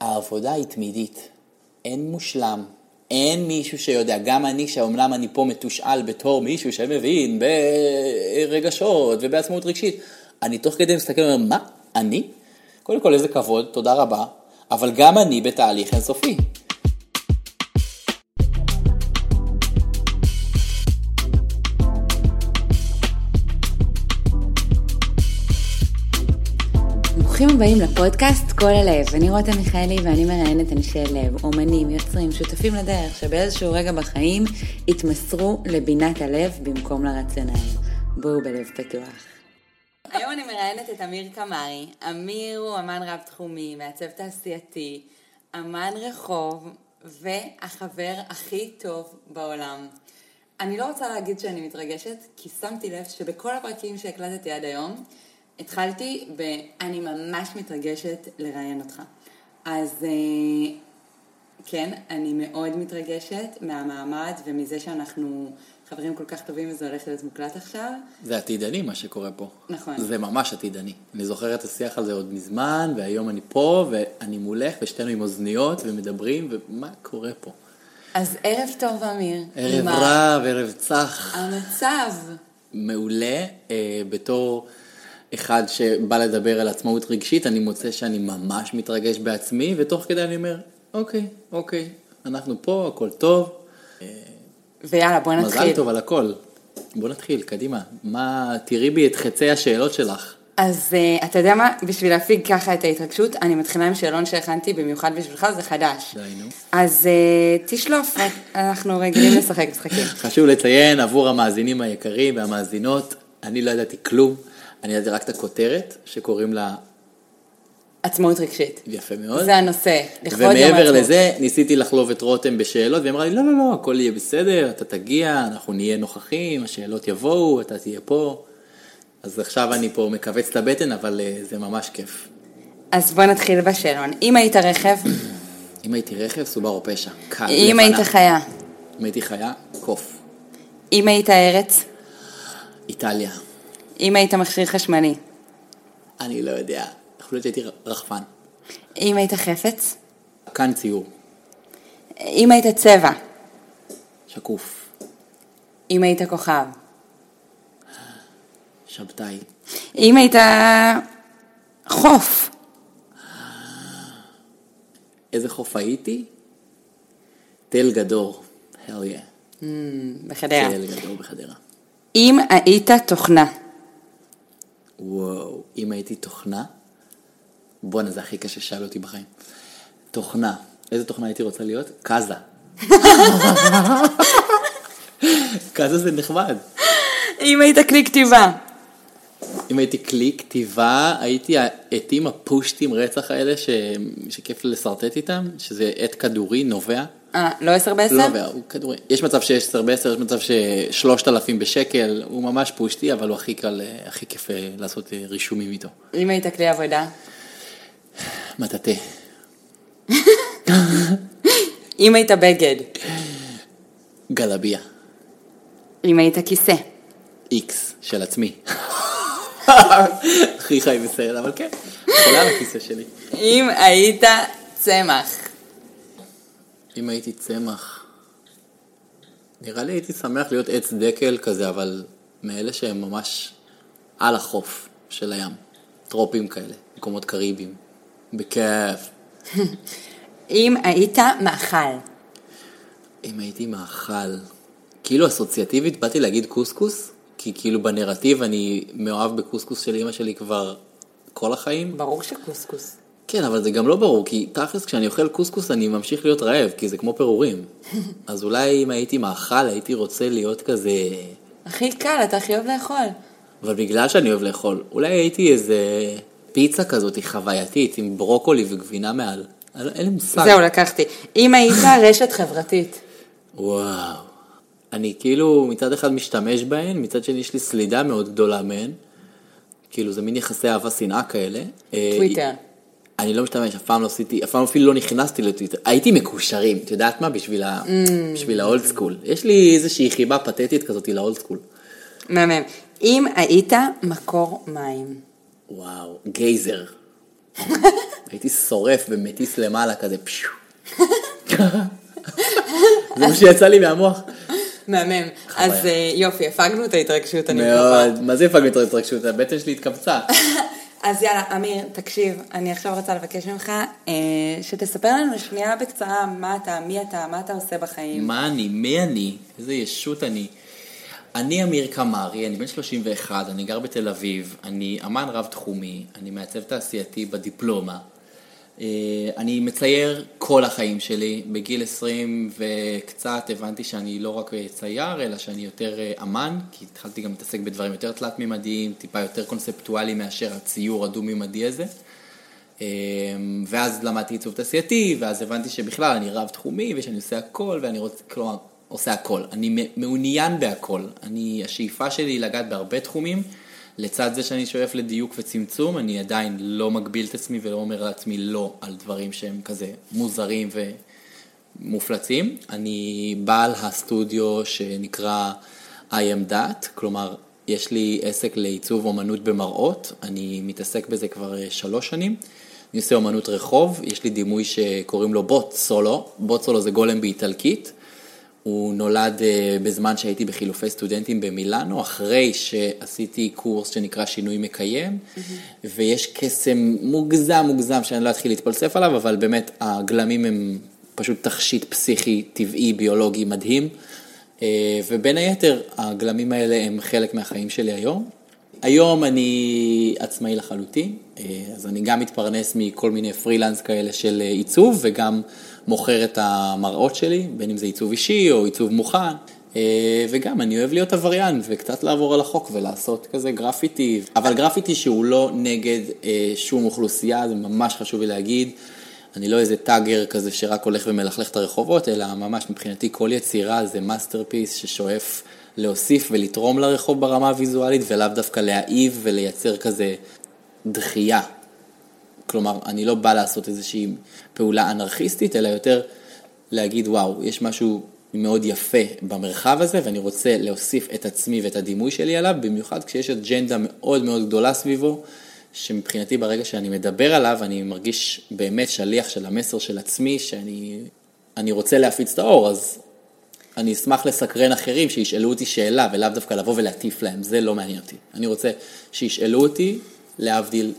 העבודה היא תמידית. אין מושלם. אין מישהו שיודע, גם אני, שאומנם אני פה מתושאל בתור מישהו שמבין ברגשות ובעצמאות רגשית, אני תוך כדי מסתכל ואומר, מה? אני? קודם כל, איזה כבוד, תודה רבה, אבל גם אני בתהליך אינסופי. הבאים לפודקאסט כל הלב. אני רותם מיכאלי ואני מראיינת אנשי לב, אומנים, יוצרים, שותפים לדרך, שבאיזשהו רגע בחיים התמסרו לבינת הלב במקום לרציונל. בואו בלב פתוח. היום אני מראיינת את אמיר קמרי. אמיר הוא אמן רב-תחומי, מעצב תעשייתי, אמן רחוב והחבר הכי טוב בעולם. אני לא רוצה להגיד שאני מתרגשת, כי שמתי לב שבכל הפרקים שהקלטתי עד היום, התחלתי ב... אני ממש מתרגשת לראיין אותך. אז אה, כן, אני מאוד מתרגשת מהמעמד ומזה שאנחנו חברים כל כך טובים וזה הולך להיות מוקלט עכשיו. זה עתידני מה שקורה פה. נכון. זה ממש עתידני. אני זוכר את השיח הזה עוד מזמן, והיום אני פה, ואני מולך, ושתינו עם אוזניות, ומדברים, ומה קורה פה? אז ערב טוב, אמיר. ערב? רב, ערב צח. המצב. מעולה. אה, בתור אחד שבא לדבר על עצמאות רגשית, אני מוצא שאני ממש מתרגש בעצמי, ותוך כדי אני אומר, אוקיי, אוקיי, אנחנו פה, הכל טוב. ויאללה, בוא נתחיל. מזל טוב על הכל. בוא נתחיל, קדימה. מה, תראי בי את חצי השאלות שלך. אז uh, אתה יודע מה? בשביל להפיג ככה את ההתרגשות, אני מתחילה עם שאלון שהכנתי במיוחד בשבילך, זה חדש. די, נו. אז uh, תשלוף, אנחנו רגילים לשחק משחקים. חשוב לציין עבור המאזינים היקרים והמאזינות, אני לא ידעתי כלום, אני ידעתי רק את הכותרת, שקוראים לה עצמאות רגשית. יפה מאוד. זה הנושא, לכבוד יום ומעבר העצמאות. לזה, ניסיתי לחלוב את רותם בשאלות, והיא אמרה לי, לא, לא, לא, הכל יהיה בסדר, אתה תגיע, אנחנו נהיה נוכחים, השאלות יבואו, אתה תהיה פה. אז עכשיו אני פה מכווץ את הבטן, אבל אה, זה ממש כיף. אז בוא נתחיל בשאלון. אם היית רכב, אם הייתי רכב, סובארו פשע. קל, אם. היית חיה, אם הייתי חיה, קוף. אם היית ארץ, איטליה. אם היית מכשיר חשמלי, אני לא יודע, יכול להיות שהייתי רחפן. אם היית חפץ, כאן ציור, אם היית צבע, שקוף, אם היית כוכב, שבתאי, אם היית חוף, איזה חוף הייתי? תל גדור, hell yeah. בחדרה. תל גדור בחדרה. אם היית תוכנה, וואו, אם הייתי תוכנה, בואנה, זה הכי קשה ששאלו אותי בחיים. תוכנה, איזה תוכנה הייתי רוצה להיות? קאזה. קאזה זה נחמד. אם היית כלי כתיבה, אם הייתי כלי כתיבה, הייתי העטים הפושטים רצח האלה ש... שכיף לשרטט איתם, שזה עט כדורי, נובע. אה, לא עשר בעשר? לא נובע, הוא כדורי. יש מצב שיש 10 ב-10, יש מצב ששלושת אלפים בשקל, הוא ממש פושטי, אבל הוא הכי קל, הכי כיף אה, לעשות אה, רישומים איתו. אם היית כלי עבודה, מטאטא, אם היית בגד, גלביה, אם היית כיסא, איקס של עצמי. הכי חי בסרט, אבל כן, יכולה על הכיסא שלי. אם היית צמח, אם הייתי צמח, נראה לי הייתי שמח להיות עץ דקל כזה, אבל מאלה שהם ממש על החוף של הים. טרופים כאלה, מקומות קריביים. בכיף. אם היית מאכל, אם הייתי מאכל, כאילו אסוציאטיבית באתי להגיד קוסקוס, כי כאילו בנרטיב אני מאוהב בקוסקוס של אימא שלי כבר כל החיים. ברור שקוסקוס. כן, אבל זה גם לא ברור, כי תכלס כשאני אוכל קוסקוס אני ממשיך להיות רעב, כי זה כמו פירורים. אז אולי אם הייתי מאכל הייתי רוצה להיות כזה... הכי קל, אתה הכי אוהב לאכול. אבל בגלל שאני אוהב לאכול, אולי הייתי איזה פיצה כזאת חווייתית עם ברוקולי וגבינה מעל. אין לי מושג. זהו, לקחתי. אם היית רשת חברתית, וואו. אני כאילו מצד אחד משתמש בהן, מצד שני יש לי סלידה מאוד גדולה מהן. כאילו זה מין יחסי אהבה שנאה כאלה. אה, טוויטר. אני לא משתמש, אף פעם לא עשיתי, אף פעם אפילו לא נכנסתי לטוויטר. הייתי מקושרים, את יודעת מה? בשביל, ה... בשביל ה old school. יש לי איזושהי חיבה פתטית כזאת ל old school. מהמם. אם היית מקור מים, וואו, גייזר. הייתי שורף ומטיס למעלה כזה פשיו. זה מה שיצא לי מהמוח. מהמם. אז אה, יופי, הפגנו את ההתרגשות, אני מאוד, מה זה הפגנו את ההתרגשות? הבטן שלי התכווצה. אז יאללה, אמיר, תקשיב, אני עכשיו רוצה לבקש ממך אה, שתספר לנו שנייה בקצרה מה אתה, מי אתה, מה אתה עושה בחיים. מה אני? מי אני? איזה ישות אני? אני אמיר קמרי, אני בן 31, אני גר בתל אביב, אני אמן רב-תחומי, אני מעצב תעשייתי בדיפלומה. אה, אני מצייר כל החיים שלי. בגיל 20 וקצת הבנתי שאני לא רק צייר, אלא שאני יותר אה, אמן, כי התחלתי גם להתעסק בדברים יותר תלת-ממדיים, טיפה יותר קונספטואליים מאשר הציור הדו-ממדי הזה. אה, ואז למדתי עיצוב תעשייתי, ואז הבנתי שבכלל אני רב-תחומי ושאני עושה הכל, ואני רוצה, כלומר, עושה הכל. אני מעוניין בהכל. אני, השאיפה שלי היא לגעת בהרבה תחומים. לצד זה שאני שואף לדיוק וצמצום, אני עדיין לא מגביל את עצמי ולא אומר לעצמי לא על דברים שהם כזה מוזרים ומופלצים. אני בעל הסטודיו שנקרא I am that, כלומר, יש לי עסק לעיצוב אומנות במראות, אני מתעסק בזה כבר אה, שלוש שנים. אני עושה אומנות רחוב, יש לי דימוי שקוראים לו בוט סולו, בוט סולו זה גולם באיטלקית. הוא נולד uh, בזמן שהייתי בחילופי סטודנטים במילאנו, אחרי שעשיתי קורס שנקרא שינוי מקיים, mm-hmm. ויש קסם מוגזם מוגזם שאני לא אתחיל להתפלסף עליו, אבל באמת הגלמים הם פשוט תכשיט פסיכי, טבעי, ביולוגי מדהים, uh, ובין היתר הגלמים האלה הם חלק מהחיים שלי היום. היום אני עצמאי לחלוטין, אה, אז אני גם מתפרנס מכל מיני פרילנס כאלה של עיצוב וגם מוכר את המראות שלי, בין אם זה עיצוב אישי או עיצוב מוכן. אה, וגם אני אוהב להיות עבריין וקצת לעבור על החוק ולעשות כזה גרפיטי, אבל גרפיטי שהוא לא נגד אה, שום אוכלוסייה, זה ממש חשוב לי להגיד. אני לא איזה tagger כזה שרק הולך ומלכלך את הרחובות, אלא ממש מבחינתי כל יצירה זה masterpiece ששואף להוסיף ולתרום לרחוב ברמה הוויזואלית ולאו דווקא להעיב ולייצר כזה דחייה כלומר, אני לא בא לעשות איזושהי פעולה אנרכיסטית, אלא יותר להגיד, וואו, יש משהו מאוד יפה במרחב הזה, ואני רוצה להוסיף את עצמי ואת הדימוי שלי עליו, במיוחד כשיש אג'נדה מאוד מאוד גדולה סביבו, שמבחינתי ברגע שאני מדבר עליו, אני מרגיש באמת שליח של המסר של עצמי, שאני רוצה להפיץ את האור, אז אני אשמח לסקרן אחרים שישאלו אותי שאלה, ולאו דווקא לבוא ולהטיף להם, זה לא מעניין אותי. אני רוצה שישאלו אותי, להבדיל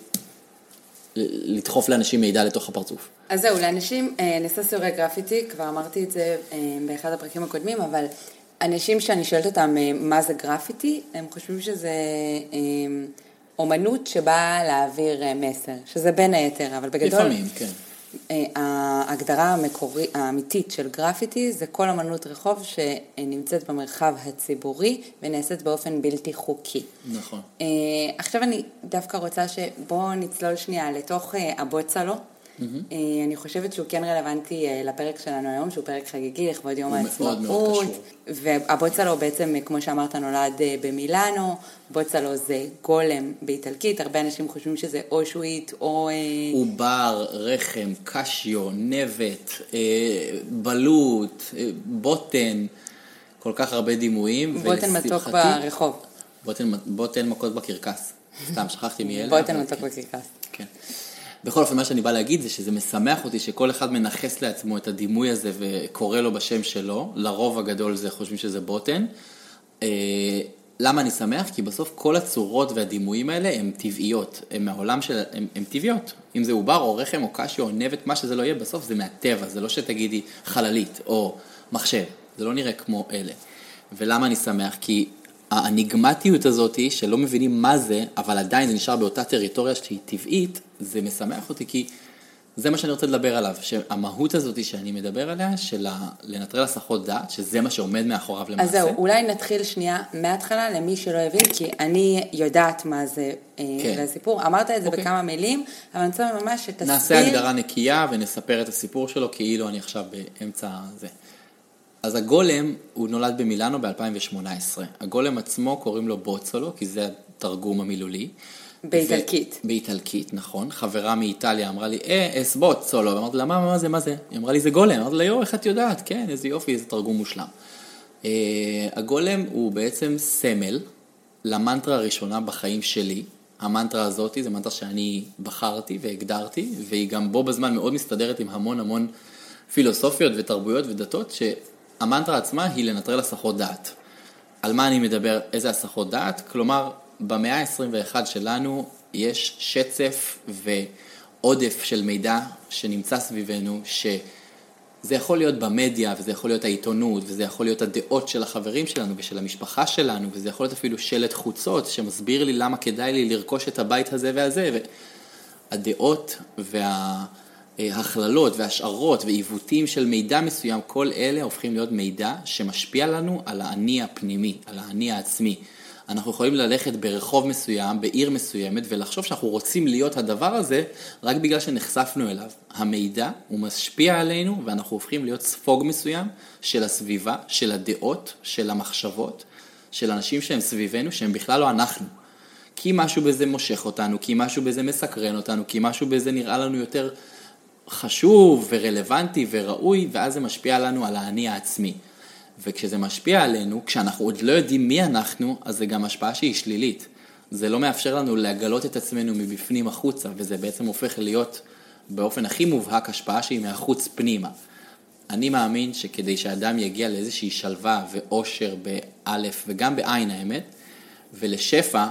לדחוף לאנשים מידע לתוך הפרצוף. אז זהו, לאנשים, אה, נעשה סיורי גרפיטי, כבר אמרתי את זה אה, באחד הפרקים הקודמים, אבל אנשים שאני שואלת אותם אה, מה זה גרפיטי, הם חושבים שזה אומנות שבאה להעביר מסר, שזה בין היתר, אבל בגדול... לפעמים, כן. אה, ההגדרה המקורי, האמיתית של גרפיטי זה כל אמנות רחוב שנמצאת במרחב הציבורי ונעשית באופן בלתי חוקי. נכון. אה, עכשיו אני דווקא רוצה שבואו נצלול שנייה לתוך אה, הבוצלו. Mm-hmm. אני חושבת שהוא כן רלוונטי לפרק שלנו היום, שהוא פרק חגיגי לכבוד יום העצמאות. והבוצלו בעצם, כמו שאמרת, נולד במילאנו, בוצלו זה גולם באיטלקית, הרבה אנשים חושבים שזה אושוויט או... עובר, רחם, קשיו, נבט, בלוט, בוטן, כל כך הרבה דימויים. בוטן מתוק ברחוב. בוטן, בוטן מכות בקרקס. סתם, שכחתי מי אלה. בוטן מתוק כן. בקרקס. כן. בכל אופן, מה שאני בא להגיד זה שזה משמח אותי שכל אחד מנכס לעצמו את הדימוי הזה וקורא לו בשם שלו, לרוב הגדול זה חושבים שזה בוטן. אה, למה אני שמח? כי בסוף כל הצורות והדימויים האלה הן טבעיות, הן מהעולם של, הן טבעיות. אם זה עובר או רחם או קשיו או נבט, מה שזה לא יהיה, בסוף זה מהטבע, זה לא שתגידי חללית או מחשב, זה לא נראה כמו אלה. ולמה אני שמח? כי האניגמטיות הזאת, שלא מבינים מה זה, אבל עדיין זה נשאר באותה טריטוריה שהיא טבעית, זה משמח אותי כי זה מה שאני רוצה לדבר עליו, שהמהות הזאת שאני מדבר עליה, של לנטרל הסחות דעת, שזה מה שעומד מאחוריו למעשה. אז זהו, אולי נתחיל שנייה מההתחלה למי שלא הבין, כי אני יודעת מה זה אה, כן. הסיפור, אמרת את זה אוקיי. בכמה מילים, אבל אני רוצה ממש שתסביר. נעשה הגדרה נקייה ונספר את הסיפור שלו כאילו אני עכשיו באמצע זה. אז הגולם, הוא נולד במילאנו ב-2018. הגולם עצמו קוראים לו בוצולו, כי זה התרגום המילולי. באיטלקית. ו... באיטלקית, נכון. חברה מאיטליה אמרה לי, אה, אס בוצולו. אמרתי לה, מה, מה זה, מה זה? היא אמרה לי, זה גולם. אמרתי לה, יואו, איך את יודעת? כן, איזה יופי, איזה תרגום מושלם. Uh, הגולם הוא בעצם סמל למנטרה הראשונה בחיים שלי, המנטרה הזאת זו מנטרה שאני בחרתי והגדרתי, והיא גם בו בזמן מאוד מסתדרת עם המון המון פילוסופיות ותרבויות ודתות, שהמנטרה עצמה היא לנטרל הסחות דעת. על מה אני מדבר, איזה הסחות דעת? כלומר, במאה ה-21 שלנו יש שצף ועודף של מידע שנמצא סביבנו, ש... זה יכול להיות במדיה, וזה יכול להיות העיתונות, וזה יכול להיות הדעות של החברים שלנו ושל המשפחה שלנו, וזה יכול להיות אפילו שלט חוצות שמסביר לי למה כדאי לי לרכוש את הבית הזה והזה. והדעות וההכללות והשערות ועיוותים של מידע מסוים, כל אלה הופכים להיות מידע שמשפיע לנו על האני הפנימי, על האני העצמי. אנחנו יכולים ללכת ברחוב מסוים, בעיר מסוימת, ולחשוב שאנחנו רוצים להיות הדבר הזה רק בגלל שנחשפנו אליו. המידע הוא משפיע עלינו, ואנחנו הופכים להיות ספוג מסוים של הסביבה, של הדעות, של המחשבות, של אנשים שהם סביבנו, שהם בכלל לא אנחנו. כי משהו בזה מושך אותנו, כי משהו בזה מסקרן אותנו, כי משהו בזה נראה לנו יותר חשוב ורלוונטי וראוי, ואז זה משפיע לנו על האני העצמי. וכשזה משפיע עלינו, כשאנחנו עוד לא יודעים מי אנחנו, אז זה גם השפעה שהיא שלילית. זה לא מאפשר לנו לגלות את עצמנו מבפנים החוצה, וזה בעצם הופך להיות באופן הכי מובהק השפעה שהיא מהחוץ פנימה. אני מאמין שכדי שאדם יגיע לאיזושהי שלווה ואושר באלף וגם בעין האמת, ולשפע,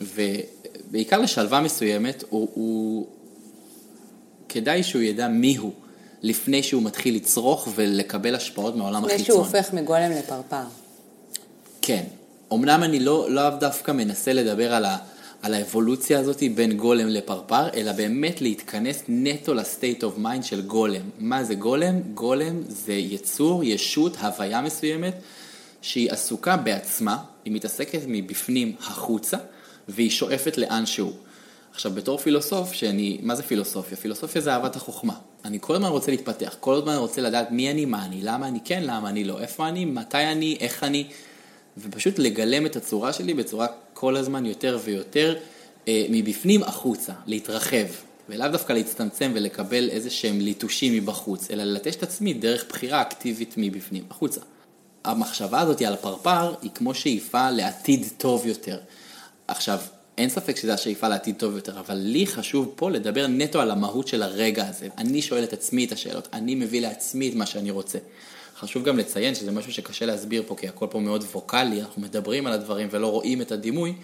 ובעיקר לשלווה מסוימת, הוא, הוא... כדאי שהוא ידע מי הוא. לפני שהוא מתחיל לצרוך ולקבל השפעות מהעולם החיצון. לפני שהוא הופך מגולם לפרפר. כן. אמנם אני לא, לא דווקא מנסה לדבר על, ה, על האבולוציה הזאת בין גולם לפרפר, אלא באמת להתכנס נטו ל state of mind של גולם. מה זה גולם? גולם זה יצור, ישות, הוויה מסוימת, שהיא עסוקה בעצמה, היא מתעסקת מבפנים החוצה, והיא שואפת לאן שהוא. עכשיו, בתור פילוסוף, שאני, מה זה פילוסופיה? פילוסופיה זה אהבת החוכמה. אני כל הזמן רוצה להתפתח, כל הזמן רוצה לדעת מי אני, מה אני, למה אני כן, למה אני לא, איפה אני, מתי אני, איך אני, ופשוט לגלם את הצורה שלי בצורה כל הזמן יותר ויותר אה, מבפנים החוצה, להתרחב, ולאו דווקא להצטמצם ולקבל איזה שהם ליטושים מבחוץ, אלא ללטש את עצמי דרך בחירה אקטיבית מבפנים, החוצה. המחשבה הזאת על הפרפר היא כמו שאיפה לעתיד טוב יותר. עכשיו, אין ספק שזו השאיפה לעתיד טוב יותר, אבל לי חשוב פה לדבר נטו על המהות של הרגע הזה. אני שואל את עצמי את השאלות, אני מביא לעצמי את מה שאני רוצה. חשוב גם לציין שזה משהו שקשה להסביר פה, כי הכל פה מאוד ווקאלי, אנחנו מדברים על הדברים ולא רואים את הדימוי.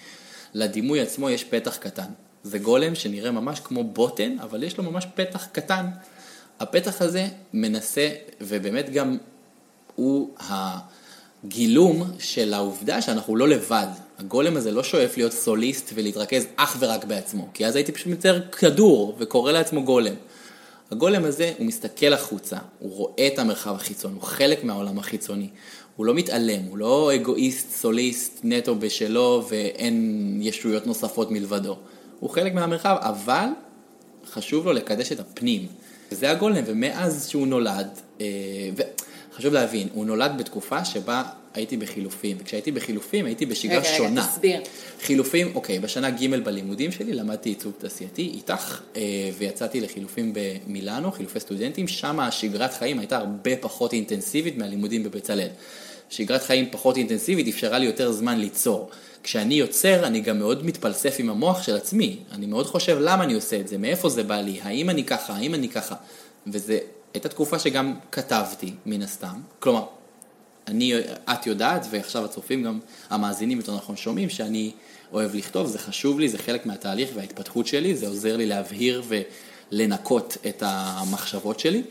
לדימוי עצמו יש פתח קטן. זה גולם שנראה ממש כמו בוטן, אבל יש לו ממש פתח קטן. הפתח הזה מנסה, ובאמת גם הוא הגילום של העובדה שאנחנו לא לבד. הגולם הזה לא שואף להיות סוליסט ולהתרכז אך ורק בעצמו, כי אז הייתי פשוט מצייר כדור וקורא לעצמו גולם. הגולם הזה, הוא מסתכל החוצה, הוא רואה את המרחב החיצון, הוא חלק מהעולם החיצוני. הוא לא מתעלם, הוא לא אגואיסט, סוליסט, נטו בשלו ואין ישויות נוספות מלבדו. הוא חלק מהמרחב, אבל חשוב לו לקדש את הפנים. וזה הגולם, ומאז שהוא נולד, אה, וחשוב להבין, הוא נולד בתקופה שבה הייתי בחילופים, וכשהייתי בחילופים הייתי בשגרה רגע, שונה. רגע, תסביר. חילופים, אוקיי, בשנה ג' בלימודים שלי למדתי עיצוב תעשייתי איתך, אה, ויצאתי לחילופים במילאנו, חילופי סטודנטים, שם השגרת חיים הייתה הרבה פחות אינטנסיבית מהלימודים בבצלאל. שגרת חיים פחות אינטנסיבית אפשרה לי יותר זמן ליצור. כשאני יוצר, אני גם מאוד מתפלסף עם המוח של עצמי. אני מאוד חושב למה אני עושה את זה, מאיפה זה בא לי, האם אני ככה, האם אני ככה. וזה הייתה תקופה שגם כתבתי, מן הסתם. כלומר, אני, את יודעת, ועכשיו הצופים גם, המאזינים יותר נכון שומעים, שאני אוהב לכתוב, זה חשוב לי, זה חלק מהתהליך וההתפתחות שלי, זה עוזר לי להבהיר ולנקות את המחשבות שלי.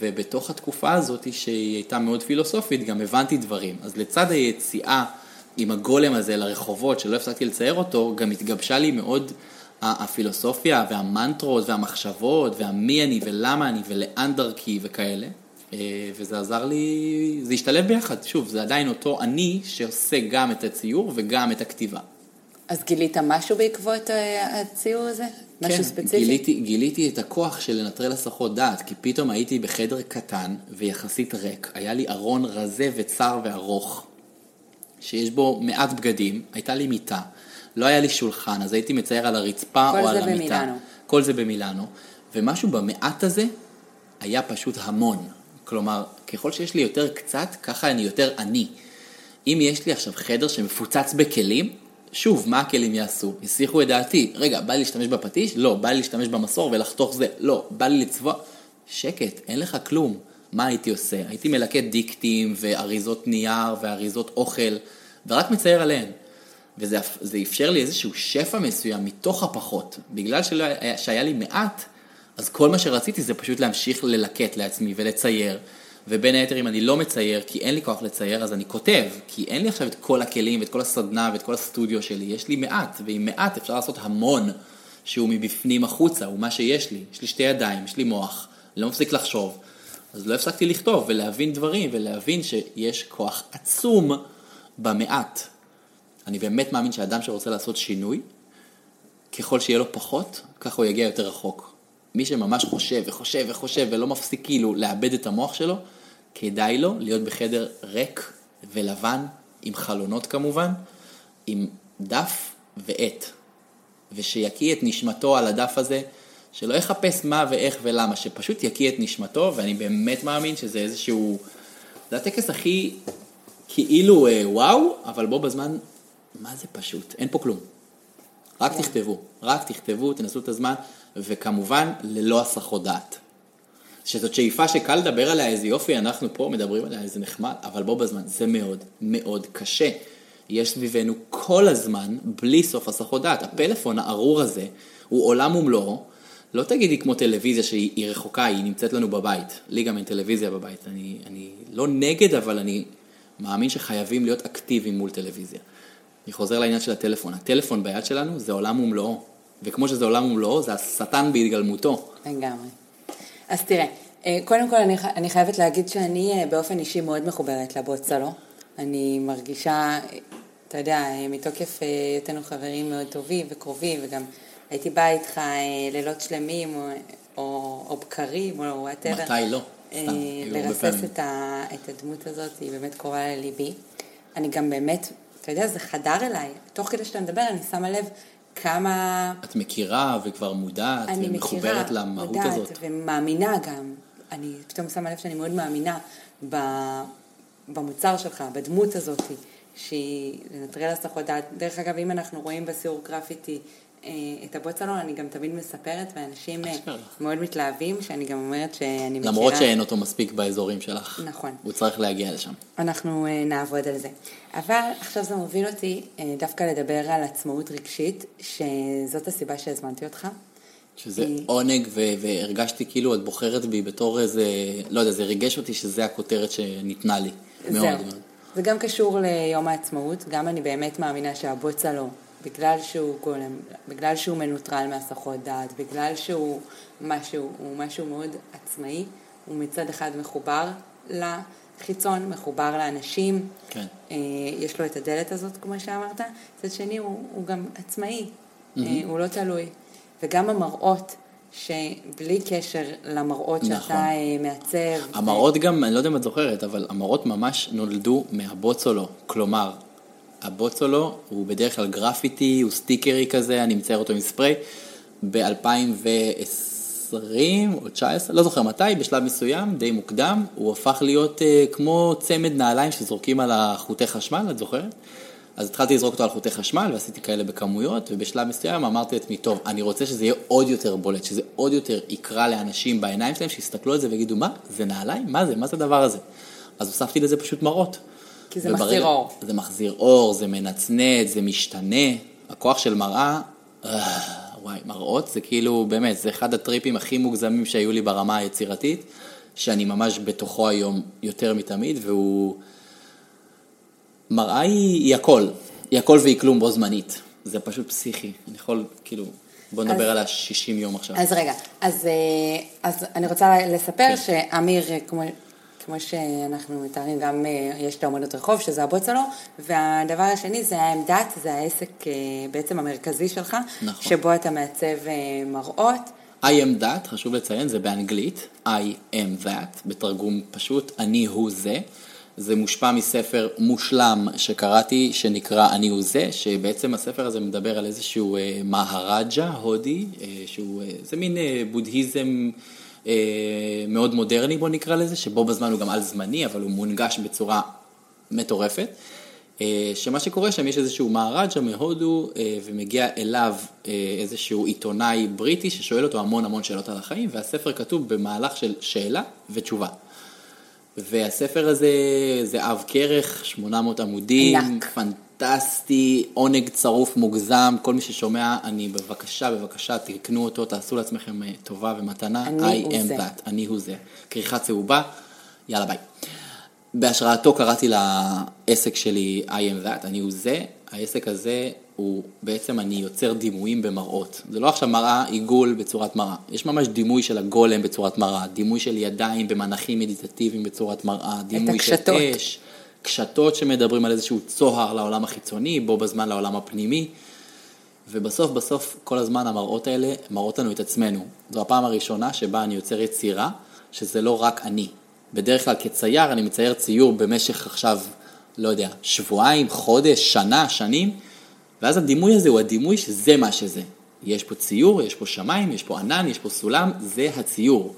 ובתוך התקופה הזאת, שהיא הייתה מאוד פילוסופית, גם הבנתי דברים. אז לצד היציאה עם הגולם הזה לרחובות, שלא הפסקתי לצייר אותו, גם התגבשה לי מאוד הפילוסופיה והמנטרות והמחשבות והמי אני ולמה אני ולאן דרכי וכאלה. אה, וזה עזר לי, זה השתלב ביחד, שוב, זה עדיין אותו אני שעושה גם את הציור וגם את הכתיבה. אז גילית משהו בעקבות אה, הציור הזה? כן, משהו ספציפי? גיליתי, גיליתי את הכוח של לנטרל הסחות דעת, כי פתאום הייתי בחדר קטן ויחסית ריק. היה לי ארון רזה וצר וארוך, שיש בו מעט בגדים, הייתה לי מיטה, לא היה לי שולחן, אז הייתי מצייר על הרצפה או על המיטה. כל זה במילאנו. כל זה במילאנו. ומשהו במעט הזה היה פשוט המון. כלומר, ככל שיש לי יותר קצת, ככה אני יותר עני. אם יש לי עכשיו חדר שמפוצץ בכלים, שוב, מה הכלים יעשו? יסיחו את דעתי. רגע, בא לי להשתמש בפטיש? לא. בא לי להשתמש במסור ולחתוך זה? לא. בא לי לצבוע? שקט, אין לך כלום. מה הייתי עושה? הייתי מלקט דיקטים ואריזות נייר ואריזות אוכל, ורק מצייר עליהן. וזה אפשר לי איזשהו שפע מסוים מתוך הפחות. בגלל שהיה לי מעט, אז כל מה שרציתי זה פשוט להמשיך ללקט לעצמי ולצייר. ובין היתר אם אני לא מצייר, כי אין לי כוח לצייר, אז אני כותב, כי אין לי עכשיו את כל הכלים ואת כל הסדנה ואת כל הסטודיו שלי, יש לי מעט, ועם מעט אפשר לעשות המון שהוא מבפנים החוצה, הוא מה שיש לי. יש לי שתי ידיים, יש לי מוח, לא מפסיק לחשוב. אז לא הפסקתי לכתוב ולהבין דברים ולהבין שיש כוח עצום במעט. אני באמת מאמין שאדם שרוצה לעשות שינוי, ככל שיהיה לו פחות, ככה הוא יגיע יותר רחוק. מי שממש חושב וחושב וחושב ולא מפסיק כאילו לאבד את המוח שלו, כדאי לו להיות בחדר ריק ולבן, עם חלונות כמובן, עם דף ועט, ושיקיא את נשמתו על הדף הזה, שלא יחפש מה ואיך ולמה, שפשוט יקיא את נשמתו, ואני באמת מאמין שזה איזשהו, זה הטקס הכי כאילו אה, וואו, אבל בו בזמן, מה זה פשוט? אין פה כלום. רק yeah. תכתבו, רק תכתבו, תנסו את הזמן, וכמובן ללא הסחות דעת. שזאת שאיפה שקל לדבר עליה, איזה יופי, אנחנו פה מדברים עליה, איזה נחמד, אבל בו בזמן, זה מאוד מאוד קשה. יש סביבנו כל הזמן, בלי סוף הסחות דעת. הפלאפון הארור הזה, הוא עולם ומלואו. לא תגידי כמו טלוויזיה שהיא רחוקה, היא נמצאת לנו בבית. לי גם אין טלוויזיה בבית. אני, אני לא נגד, אבל אני מאמין שחייבים להיות אקטיביים מול טלוויזיה. אני חוזר לעניין של הטלפון. הטלפון ביד שלנו זה עולם ומלואו. וכמו שזה עולם ומלואו, זה השטן בהתגלמותו. לגמרי. אז תראה, אה, קודם כל אני, אני חייבת להגיד שאני אה, באופן אישי מאוד מחוברת לבוצלו. אני מרגישה, אתה יודע, אה, מתוקף היותנו חברים מאוד טובים וקרובים, וגם הייתי באה איתך לילות שלמים, או, או, או בקרים, או whatever. מתי לא? לרסס את, ה, את הדמות הזאת, היא באמת קרובה לליבי. אני גם באמת, אתה יודע, זה חדר אליי. תוך כדי שאתה מדבר, אני שמה לב כמה... את מכירה וכבר מודעת ומחוברת למהות מודעת, הזאת. אני מכירה, מודעת ומאמינה גם. אני פתאום שמה לב שאני מאוד מאמינה במוצר שלך, בדמות הזאת, שהיא לנטרל הסחות דעת. דרך אגב, אם אנחנו רואים בסיור גרפיטי את הבוצלון, אני גם תמיד מספרת, ואנשים אה, מאוד מתלהבים, שאני גם אומרת שאני מכירה... למרות שאין אותו מספיק באזורים שלך. נכון. הוא צריך להגיע לשם. אנחנו אה, נעבוד על זה. אבל עכשיו זה מוביל אותי דווקא לדבר על עצמאות רגשית, שזאת הסיבה שהזמנתי אותך. שזה עונג, והרגשתי כאילו את בוחרת בי בתור איזה, לא יודע, זה ריגש אותי שזה הכותרת שניתנה לי. מאוד מאוד. זה גם קשור ליום העצמאות, גם אני באמת מאמינה שהבוצה לא בגלל שהוא גולם, בגלל שהוא מנוטרל מהסחות דעת, בגלל שהוא משהו, הוא משהו מאוד עצמאי, הוא מצד אחד מחובר לחיצון, מחובר לאנשים, כן. אה, יש לו את הדלת הזאת, כמו שאמרת, מצד שני הוא, הוא גם עצמאי, mm-hmm. הוא לא תלוי. וגם המראות, שבלי קשר למראות נכון. שאתה אה, מעצב. המראות ו... גם, אני לא יודע אם את זוכרת, אבל המראות ממש נולדו מהבוצולו. כלומר, הבוצולו הוא בדרך כלל גרפיטי, הוא סטיקרי כזה, אני מצייר אותו עם ספרי. ב-2020 או 2019, לא זוכר מתי, בשלב מסוים, די מוקדם, הוא הפך להיות uh, כמו צמד נעליים שזורקים על החוטי חשמל, את זוכרת? אז התחלתי לזרוק אותו על חוטי חשמל ועשיתי כאלה בכמויות, ובשלב מסוים אמרתי לעצמי, טוב, אני רוצה שזה יהיה עוד יותר בולט, שזה עוד יותר יקרא לאנשים בעיניים שלהם, שיסתכלו על זה ויגידו, מה, זה נעליים? מה זה? מה זה הדבר הזה? אז הוספתי לזה פשוט מראות. כי זה מחזיר אור. זה מחזיר אור, זה מנצנץ, זה משתנה. הכוח של מראה, אה, וואי, מראות זה כאילו, באמת, זה אחד הטריפים הכי מוגזמים שהיו לי ברמה היצירתית, שאני ממש בתוכו היום יותר מתמיד, והוא... מראה היא, היא הכל, היא הכל והיא כלום בו זמנית. זה פשוט פסיכי. אני יכול, כאילו, בוא נדבר על ה-60 יום עכשיו. אז רגע, אז, אה, אז אני רוצה לספר כן. שאמיר, כמו כמו שאנחנו מתארים, גם אה, יש את האומנות רחוב, שזה הבוצלו, והדבר השני זה העמדת, זה העסק אה, בעצם המרכזי שלך, נכון. שבו אתה מעצב אה, מראות. I am that, חשוב לציין, זה באנגלית, I am that, בתרגום פשוט, אני הוא זה. זה מושפע מספר מושלם שקראתי, שנקרא אני הוא זה, שבעצם הספר הזה מדבר על איזשהו מהרג'ה הודי, שהוא, זה מין בודהיזם מאוד מודרני בוא נקרא לזה, שבו בזמן הוא גם על זמני, אבל הוא מונגש בצורה מטורפת. אה, שמה שקורה שם, יש איזשהו מהראג'ה מהודו, אה, ומגיע אליו אה, איזשהו עיתונאי בריטי ששואל אותו המון המון שאלות על החיים, והספר כתוב במהלך של שאלה ותשובה. והספר הזה זה אב כרך, 800 עמודים, ענק. פנטסטי, עונג צרוף מוגזם, כל מי ששומע, אני בבקשה, בבקשה, תקנו אותו, תעשו לעצמכם אה, טובה ומתנה. אני I am זה. that, אני הוא זה. כריכה צהובה, יאללה ביי. בהשראתו קראתי לעסק שלי I am that, אני הוא זה, העסק הזה הוא בעצם אני יוצר דימויים במראות. זה לא עכשיו מראה עיגול בצורת מראה, יש ממש דימוי של הגולם בצורת מראה, דימוי של ידיים במנחים מדיטטיביים בצורת מראה, דימוי של הקשתות. אש, קשתות שמדברים על איזשהו צוהר לעולם החיצוני, בו בזמן לעולם הפנימי. ובסוף בסוף כל הזמן המראות האלה מראות לנו את עצמנו. זו הפעם הראשונה שבה אני יוצר יצירה, שזה לא רק אני. בדרך כלל כצייר אני מצייר ציור במשך עכשיו, לא יודע, שבועיים, חודש, שנה, שנים, ואז הדימוי הזה הוא הדימוי שזה מה שזה. יש פה ציור, יש פה שמיים, יש פה ענן, יש פה סולם, זה הציור.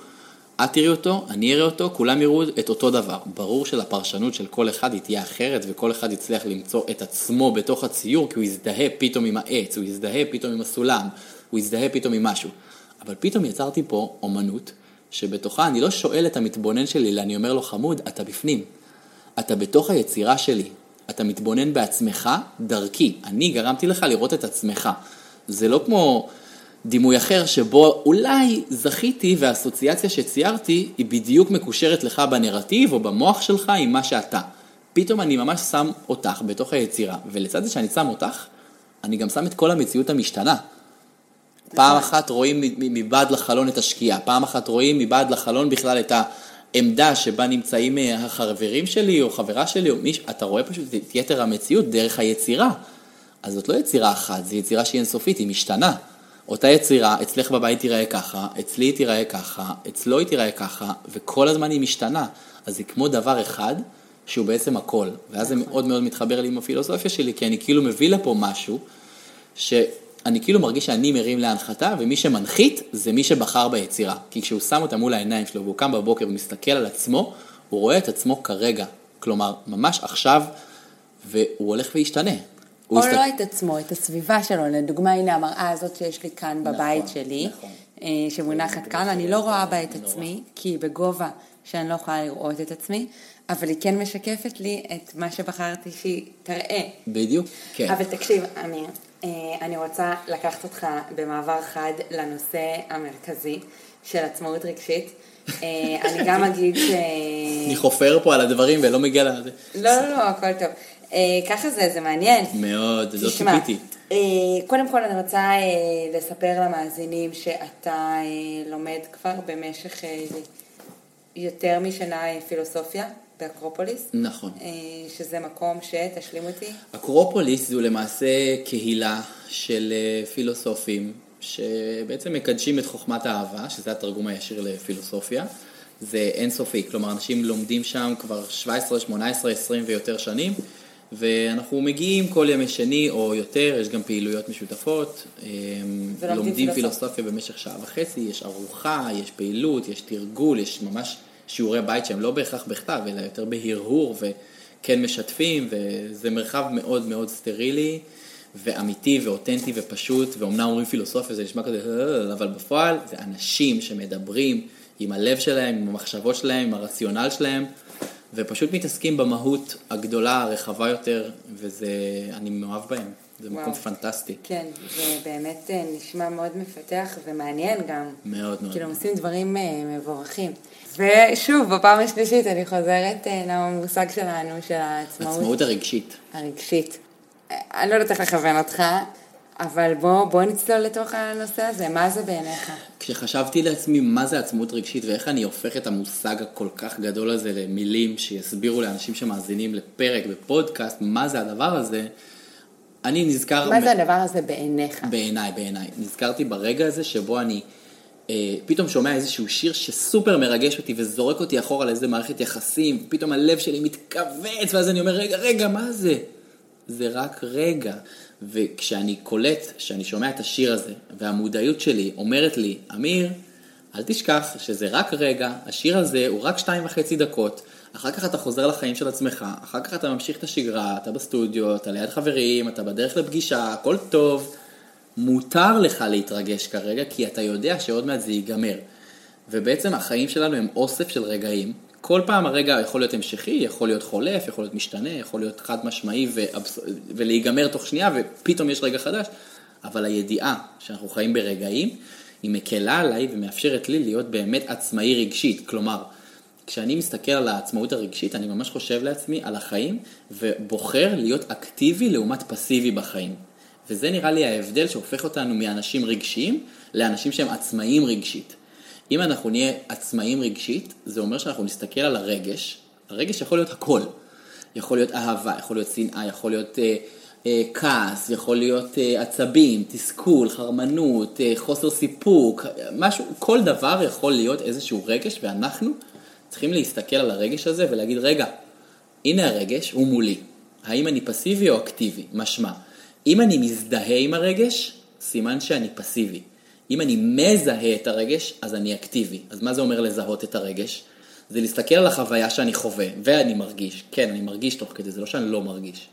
את תראי אותו, אני אראה אותו, כולם יראו את אותו דבר. ברור שלפרשנות של כל אחד היא תהיה אחרת, וכל אחד יצליח למצוא את עצמו בתוך הציור, כי הוא יזדהה פתאום עם העץ, הוא יזדהה פתאום עם הסולם, הוא יזדהה פתאום עם משהו. אבל פתאום יצרתי פה אומנות, שבתוכה אני לא שואל את המתבונן שלי, אלא אני אומר לו, חמוד, אתה בפנים. אתה בתוך היצירה שלי. אתה מתבונן בעצמך דרכי. אני גרמתי לך לראות את עצמך. זה לא כמו דימוי אחר שבו אולי זכיתי והאסוציאציה שציירתי היא בדיוק מקושרת לך בנרטיב או במוח שלך עם מה שאתה. פתאום אני ממש שם אותך בתוך היצירה, ולצד זה שאני שם אותך, אני גם שם את כל המציאות המשתנה. פעם אחת רואים מבעד לחלון את השקיעה, פעם אחת רואים מבעד לחלון בכלל את העמדה שבה נמצאים אה, החברים שלי או חברה שלי או מישהו, אתה רואה פשוט את יתר המציאות דרך היצירה. אז זאת לא יצירה אחת, זו יצירה שהיא אינסופית, היא משתנה. אותה יצירה, אצלך בבית תיראה ככה, אצלי היא תיראה ככה, אצלו היא תיראה ככה, וכל הזמן היא משתנה. אז היא כמו דבר אחד, שהוא בעצם הכל. ואז זה מאוד מאוד מתחבר לי עם הפילוסופיה שלי, כי אני כאילו מביא לפה משהו, שאני כאילו מרגיש שאני מרים להנחתה, ומי שמנחית זה מי שבחר ביצירה. כי כשהוא שם אותה מול העיניים שלו, והוא קם בבוקר ומסתכל על עצמו, הוא רואה את עצמו כרגע. כלומר, ממש עכשיו, והוא הולך וישתנה. או יסתכל- לא את עצמו, את הסביבה שלו. לדוגמה, הנה המראה הזאת שיש לי כאן בבית נכון, שלי, נכון. אה, שמונחת כאן, אני לא רואה בה את עצמי, כי היא בגובה שאני לא יכולה לראות את עצמי, אבל היא כן משקפת לי את מה שבחרתי שהיא תראה. בדיוק, כן. אבל תקשיב, אמיר, אה, אני רוצה לקחת אותך במעבר חד לנושא המרכזי של עצמאות רגשית. אה, אני גם אגיד ש... אני חופר פה על הדברים ולא מגיע לזה. לא, לא, לא, הכל טוב. אה, ככה זה, זה מעניין. מאוד, לא ציפיתי. אה, קודם כל אני רוצה אה, לספר למאזינים שאתה לומד כבר במשך יותר משנה פילוסופיה באקרופוליס, נכון. שזה מקום שתשלים אותי. אקרופוליס זו למעשה קהילה של פילוסופים שבעצם מקדשים את חוכמת האהבה, שזה התרגום הישיר לפילוסופיה. זה אינסופי, כלומר אנשים לומדים שם כבר 17, 18, 20 ויותר שנים, ואנחנו מגיעים כל ימי שני או יותר, יש גם פעילויות משותפות, אה, לומדים פילוסופיה. פילוסופיה במשך שעה וחצי, יש ארוחה, יש פעילות, יש תרגול, יש ממש שיעורי בית שהם לא בהכרח בכתב, אלא יותר בהרהור וכן משתפים, וזה מרחב מאוד מאוד סטרילי ואמיתי ואותנטי ופשוט, ואומנם אומרים פילוסופיה זה נשמע כזה, "אה", אבל בפועל זה אנשים שמדברים עם הלב שלהם, עם המחשבות שלהם, עם הרציונל שלהם. ופשוט מתעסקים במהות הגדולה, הרחבה יותר, וזה, אני מאוהב בהם. זה מקום וואו. פנטסטי. כן, זה באמת אה, נשמע מאוד מפתח ומעניין גם. מאוד מאוד. כאילו, הם עושים דברים אה, מבורכים. ושוב, בפעם השלישית אני חוזרת אה, למושג שלנו, של העצמאות עצמאות הרגשית. הרגשית. אני לא יודעת איך לכוון אותך, אבל בוא, בוא נצלול לתוך הנושא הזה, מה זה בעיניך? כשחשבתי לעצמי מה זה עצמאות רגשית ואיך אני הופך את המושג הכל כך גדול הזה למילים שיסבירו לאנשים שמאזינים לפרק בפודקאסט מה זה הדבר הזה, אני נזכר... מה מ- זה הדבר הזה בעיניך? בעיניי, בעיניי. נזכרתי ברגע הזה שבו אני אה, פתאום שומע איזשהו שיר שסופר מרגש אותי וזורק אותי אחורה לאיזה מערכת יחסים, פתאום הלב שלי מתכווץ, ואז אני אומר, רגע, רגע, מה זה? זה רק רגע. וכשאני קולט, שאני שומע את השיר הזה, והמודעות שלי אומרת לי, אמיר, אל תשכח שזה רק רגע, השיר הזה הוא רק שתיים וחצי דקות, אחר כך אתה חוזר לחיים של עצמך, אחר כך אתה ממשיך את השגרה, אתה בסטודיו, אתה ליד חברים, אתה בדרך לפגישה, הכל טוב. מותר לך להתרגש כרגע, כי אתה יודע שעוד מעט זה ייגמר. ובעצם החיים שלנו הם אוסף של רגעים. כל פעם הרגע יכול להיות המשכי, יכול להיות חולף, יכול להיות משתנה, יכול להיות חד משמעי ואבס... ולהיגמר תוך שנייה ופתאום יש רגע חדש. אבל הידיעה שאנחנו חיים ברגעים, היא מקלה עליי ומאפשרת לי להיות באמת עצמאי רגשית. כלומר, כשאני מסתכל על העצמאות הרגשית, אני ממש חושב לעצמי על החיים ובוחר להיות אקטיבי לעומת פסיבי בחיים. וזה נראה לי ההבדל שהופך אותנו מאנשים רגשיים לאנשים שהם עצמאיים רגשית. אם אנחנו נהיה עצמאיים רגשית, זה אומר שאנחנו נסתכל על הרגש. הרגש יכול להיות הכל. יכול להיות אהבה, יכול להיות שנאה, יכול להיות אה, אה, כעס, יכול להיות אה, עצבים, תסכול, חרמנות, אה, חוסר סיפוק, משהו, כל דבר יכול להיות איזשהו רגש, ואנחנו צריכים להסתכל על הרגש הזה ולהגיד, רגע, הנה הרגש, הוא מולי. האם אני פסיבי או אקטיבי? משמע, אם אני מזדהה עם הרגש, סימן שאני פסיבי. אם אני מזהה את הרגש, אז אני אקטיבי. אז מה זה אומר לזהות את הרגש? זה להסתכל על החוויה שאני חווה, ואני מרגיש. כן, אני מרגיש תוך כדי, זה לא שאני לא מרגיש.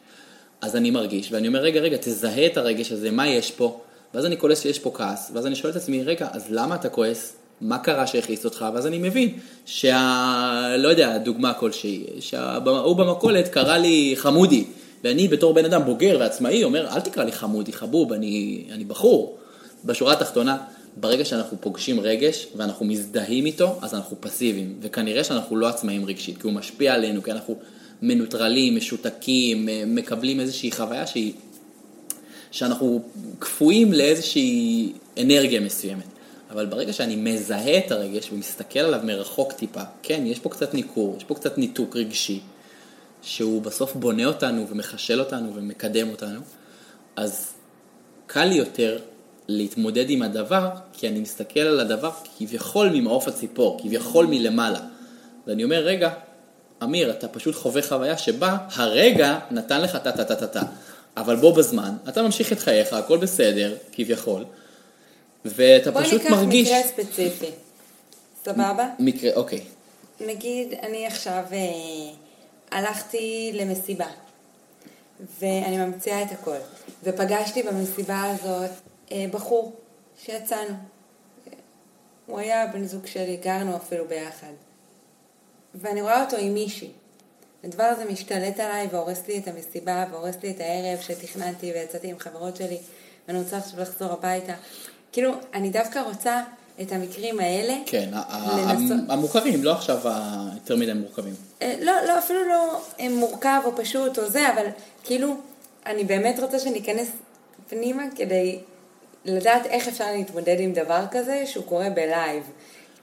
אז אני מרגיש, ואני אומר, רגע, רגע, תזהה את הרגש הזה, מה יש פה? ואז אני קולס שיש פה כעס, ואז אני שואל את עצמי, רגע, אז למה אתה כועס? מה קרה שהכעיס אותך? ואז אני מבין שה... לא יודע, דוגמה כלשהי, שההוא במכולת קרא לי חמודי, ואני בתור בן אדם בוגר ועצמאי אומר, אל תקרא לי חמודי, חבוב, אני, אני בחור. בשורה התחתונה, ברגע שאנחנו פוגשים רגש ואנחנו מזדהים איתו, אז אנחנו פסיביים, וכנראה שאנחנו לא עצמאים רגשית, כי הוא משפיע עלינו, כי אנחנו מנוטרלים, משותקים, מקבלים איזושהי חוויה שהיא, שאנחנו קפואים לאיזושהי אנרגיה מסוימת. אבל ברגע שאני מזהה את הרגש ומסתכל עליו מרחוק טיפה, כן, יש פה קצת ניכור, יש פה קצת ניתוק רגשי, שהוא בסוף בונה אותנו ומחשל אותנו ומקדם אותנו, אז קל לי יותר להתמודד עם הדבר, כי אני מסתכל על הדבר כביכול ממעוף הציפור, כביכול מלמעלה. ואני אומר, רגע, אמיר, אתה פשוט חווה חוויה שבה הרגע נתן לך טה-טה-טה-טה. אבל בו בזמן, אתה ממשיך את חייך, הכל בסדר, כביכול, ואתה פשוט מרגיש... בוא ניקח מקרה ספציפי, סבבה? מקרה, אוקיי. נגיד, אני עכשיו אה, הלכתי למסיבה, ואני ממציאה את הכל, ופגשתי במסיבה הזאת בחור שיצאנו. הוא היה בן זוג שלי, גרנו אפילו ביחד. ואני רואה אותו עם מישהי. הדבר הזה משתלט עליי והורס לי את המסיבה והורס לי את הערב שתכננתי ויצאתי עם חברות שלי ואני רוצה עכשיו לחזור הביתה. כאילו, אני דווקא רוצה את המקרים האלה. כן, לנסות... המוכרים, לא עכשיו היותר מדי מורכבים. אה, לא, לא, אפילו לא מורכב או פשוט או זה, אבל כאילו, אני באמת רוצה שניכנס פנימה כדי לדעת איך אפשר להתמודד עם דבר כזה שהוא קורה בלייב.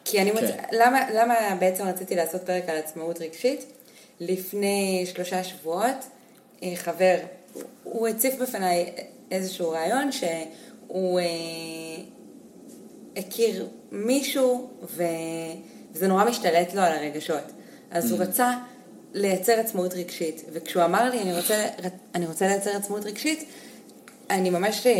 כי אני מוצא, כן. למה, למה בעצם רציתי לעשות פרק על עצמאות רגשית? לפני שלושה שבועות, אה, חבר, הוא הציף בפניי איזשהו רעיון שהוא אה, הכיר מישהו. וזה נורא משתלט לו על הרגשות. אז mm. הוא רצה לייצר עצמאות רגשית, וכשהוא אמר לי, אני רוצה, אני רוצה לייצר עצמאות רגשית, אני ממש אה,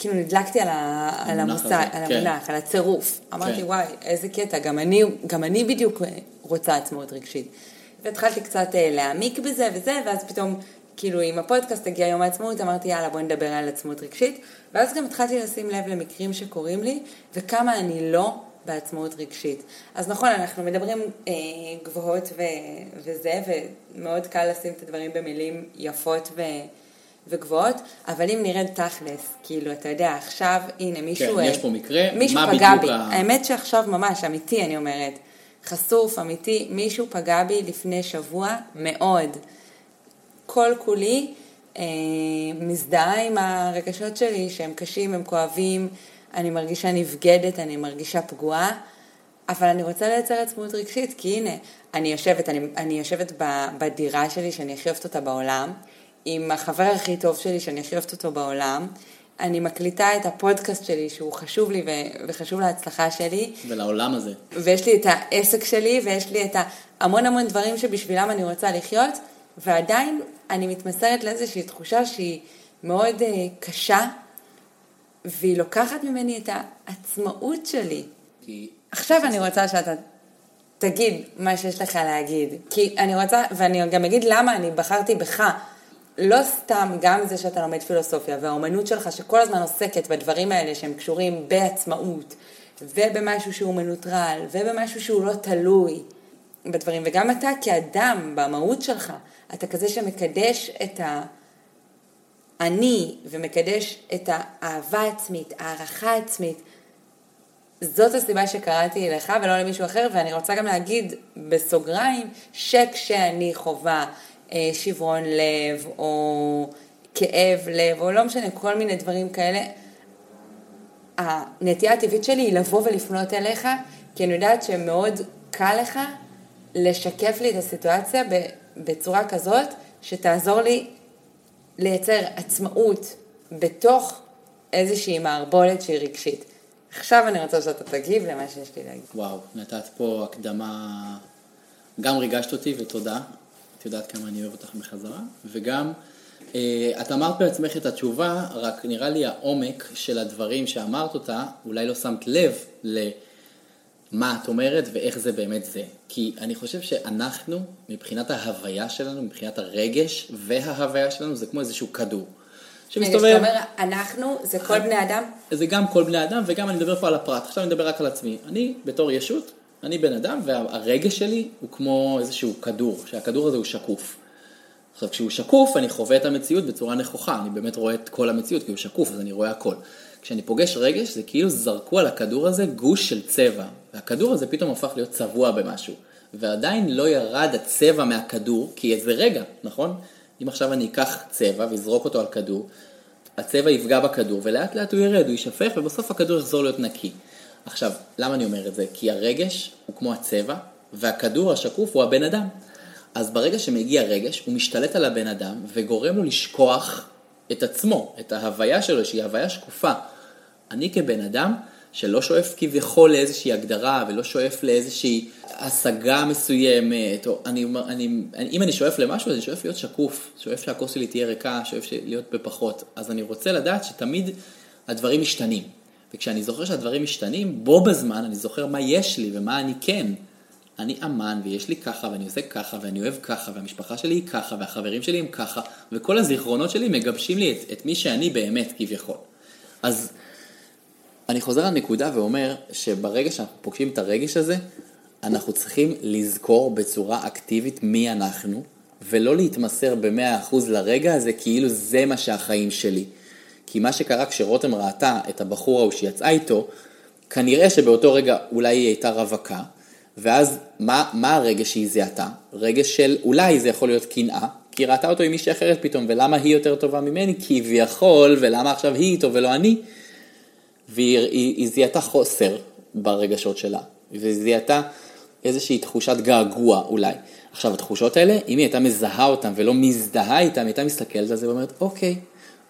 כאילו נדלקתי על, ה, על המושג, על כן. המונח, על הצירוף. אמרתי, כן. וואי, איזה קטע, גם אני, גם אני בדיוק רוצה עצמאות רגשית. והתחלתי קצת אה, להעמיק בזה וזה, ואז פתאום, כאילו, עם הפודקאסט הגיע יום העצמאות, אמרתי, יאללה, בואי נדבר על עצמאות רגשית. ואז גם התחלתי לשים לב למקרים שקורים לי, וכמה אני לא בעצמאות רגשית. אז נכון, אנחנו מדברים אה, גבוהות ו, וזה, ומאוד קל לשים את הדברים במילים יפות ו... וגבוהות, אבל אם נרד תכלס, כאילו, אתה יודע, עכשיו, הנה, מישהו... כן, יש פה מקרה, מישהו מה פגע בי. ה... האמת שעכשיו ממש, אמיתי, אני אומרת, חשוף, אמיתי, מישהו פגע בי לפני שבוע מאוד. כל כולי אה, מזדהה עם הרגשות שלי, שהם קשים, הם כואבים, אני מרגישה נבגדת, אני מרגישה פגועה. אבל אני רוצה לייצר עצמאות רגשית, כי הנה, אני יושבת, אני, אני יושבת בדירה שלי, שאני הכי אוהבת אותה בעולם, עם החבר הכי טוב שלי, שאני הכי אוהבת אותו בעולם. אני מקליטה את הפודקאסט שלי, שהוא חשוב לי ו- וחשוב להצלחה שלי. ולעולם הזה. ויש לי את העסק שלי, ויש לי את המון המון דברים שבשבילם אני רוצה לחיות, ועדיין אני מתמסרת לאיזושהי תחושה שהיא מאוד uh, קשה, והיא לוקחת ממני את העצמאות שלי. כי... עכשיו אני רוצה שאתה תגיד מה שיש לך להגיד. כי אני רוצה, ואני גם אגיד למה אני בחרתי בך. לא סתם גם זה שאתה לומד פילוסופיה והאומנות שלך שכל הזמן עוסקת בדברים האלה שהם קשורים בעצמאות ובמשהו שהוא מנוטרל ובמשהו שהוא לא תלוי בדברים וגם אתה כאדם במהות שלך אתה כזה שמקדש את האני ומקדש את האהבה העצמית, הערכה העצמית. זאת הסיבה שקראתי לך ולא למישהו אחר, ואני רוצה גם להגיד בסוגריים, שכשאני חווה שברון לב, או כאב לב, או לא משנה, כל מיני דברים כאלה, הנטייה הטבעית שלי היא לבוא ולפנות אליך, כי אני יודעת שמאוד קל לך לשקף לי את הסיטואציה בצורה כזאת, שתעזור לי לייצר עצמאות בתוך איזושהי מערבולת שהיא רגשית. עכשיו אני רוצה שאתה תגיב למה שיש לי להגיד. וואו, נתת פה הקדמה, גם ריגשת אותי ותודה. את יודעת כמה אני אוהב אותך בחזרה, וגם אה, את אמרת בעצמך את התשובה, רק נראה לי העומק של הדברים שאמרת אותה, אולי לא שמת לב למה את אומרת ואיך זה באמת זה. כי אני חושב שאנחנו, מבחינת ההוויה שלנו, מבחינת הרגש וההוויה שלנו, זה כמו איזשהו כדור. שמסתובב... רגע, שאתה אומר, אנחנו, זה כל בני אדם? זה גם כל בני אדם, וגם אני מדבר פה על הפרט. עכשיו אני מדבר רק על עצמי. אני, בתור ישות, אני בן אדם, והרגש שלי הוא כמו איזשהו כדור, שהכדור הזה הוא שקוף. עכשיו, כשהוא שקוף, אני חווה את המציאות בצורה נכוחה, אני באמת רואה את כל המציאות, כי הוא שקוף, אז אני רואה הכל. כשאני פוגש רגש, זה כאילו זרקו על הכדור הזה גוש של צבע, והכדור הזה פתאום הפך להיות צבוע במשהו. ועדיין לא ירד הצבע מהכדור, כי איזה רגע, נכון? אם עכשיו אני אקח צבע ואזרוק אותו על כדור, הצבע יפגע בכדור, ולאט לאט הוא ירד, הוא יישפך, ובסוף הכדור יחזור להיות נקי. עכשיו, למה אני אומר את זה? כי הרגש הוא כמו הצבע, והכדור השקוף הוא הבן אדם. אז ברגע שמגיע רגש, הוא משתלט על הבן אדם, וגורם לו לשכוח את עצמו, את ההוויה שלו, שהיא הוויה שקופה. אני כבן אדם, שלא שואף כביכול לאיזושהי הגדרה, ולא שואף לאיזושהי השגה מסוימת, או אני, אני, אני, אם אני שואף למשהו, אז אני שואף להיות שקוף, שואף שהכוס שלי תהיה ריקה, שואף להיות בפחות. אז אני רוצה לדעת שתמיד הדברים משתנים. וכשאני זוכר שהדברים משתנים, בו בזמן אני זוכר מה יש לי ומה אני כן. אני אמן ויש לי ככה ואני עושה ככה ואני אוהב ככה והמשפחה שלי היא ככה והחברים שלי הם ככה וכל הזיכרונות שלי מגבשים לי את, את מי שאני באמת כביכול. אז אני חוזר לנקודה ואומר שברגע שאנחנו פוגשים את הרגש הזה, אנחנו צריכים לזכור בצורה אקטיבית מי אנחנו, ולא להתמסר ב-100% לרגע הזה כאילו זה מה שהחיים שלי. כי מה שקרה כשרותם ראתה את הבחור ההוא שיצאה איתו, כנראה שבאותו רגע אולי היא הייתה רווקה, ואז מה, מה הרגש שהיא זיהתה? רגש של אולי זה יכול להיות קנאה, כי היא ראתה אותו עם מישהי אחרת פתאום, ולמה היא יותר טובה ממני? כביכול, ולמה עכשיו היא איתו ולא אני? והיא היא, היא זיהתה חוסר ברגשות שלה, והיא זיהתה איזושהי תחושת געגוע אולי. עכשיו התחושות האלה, אם היא הייתה מזהה אותן ולא מזדהה איתן, היא הייתה מסתכלת על זה ואומרת, אוקיי,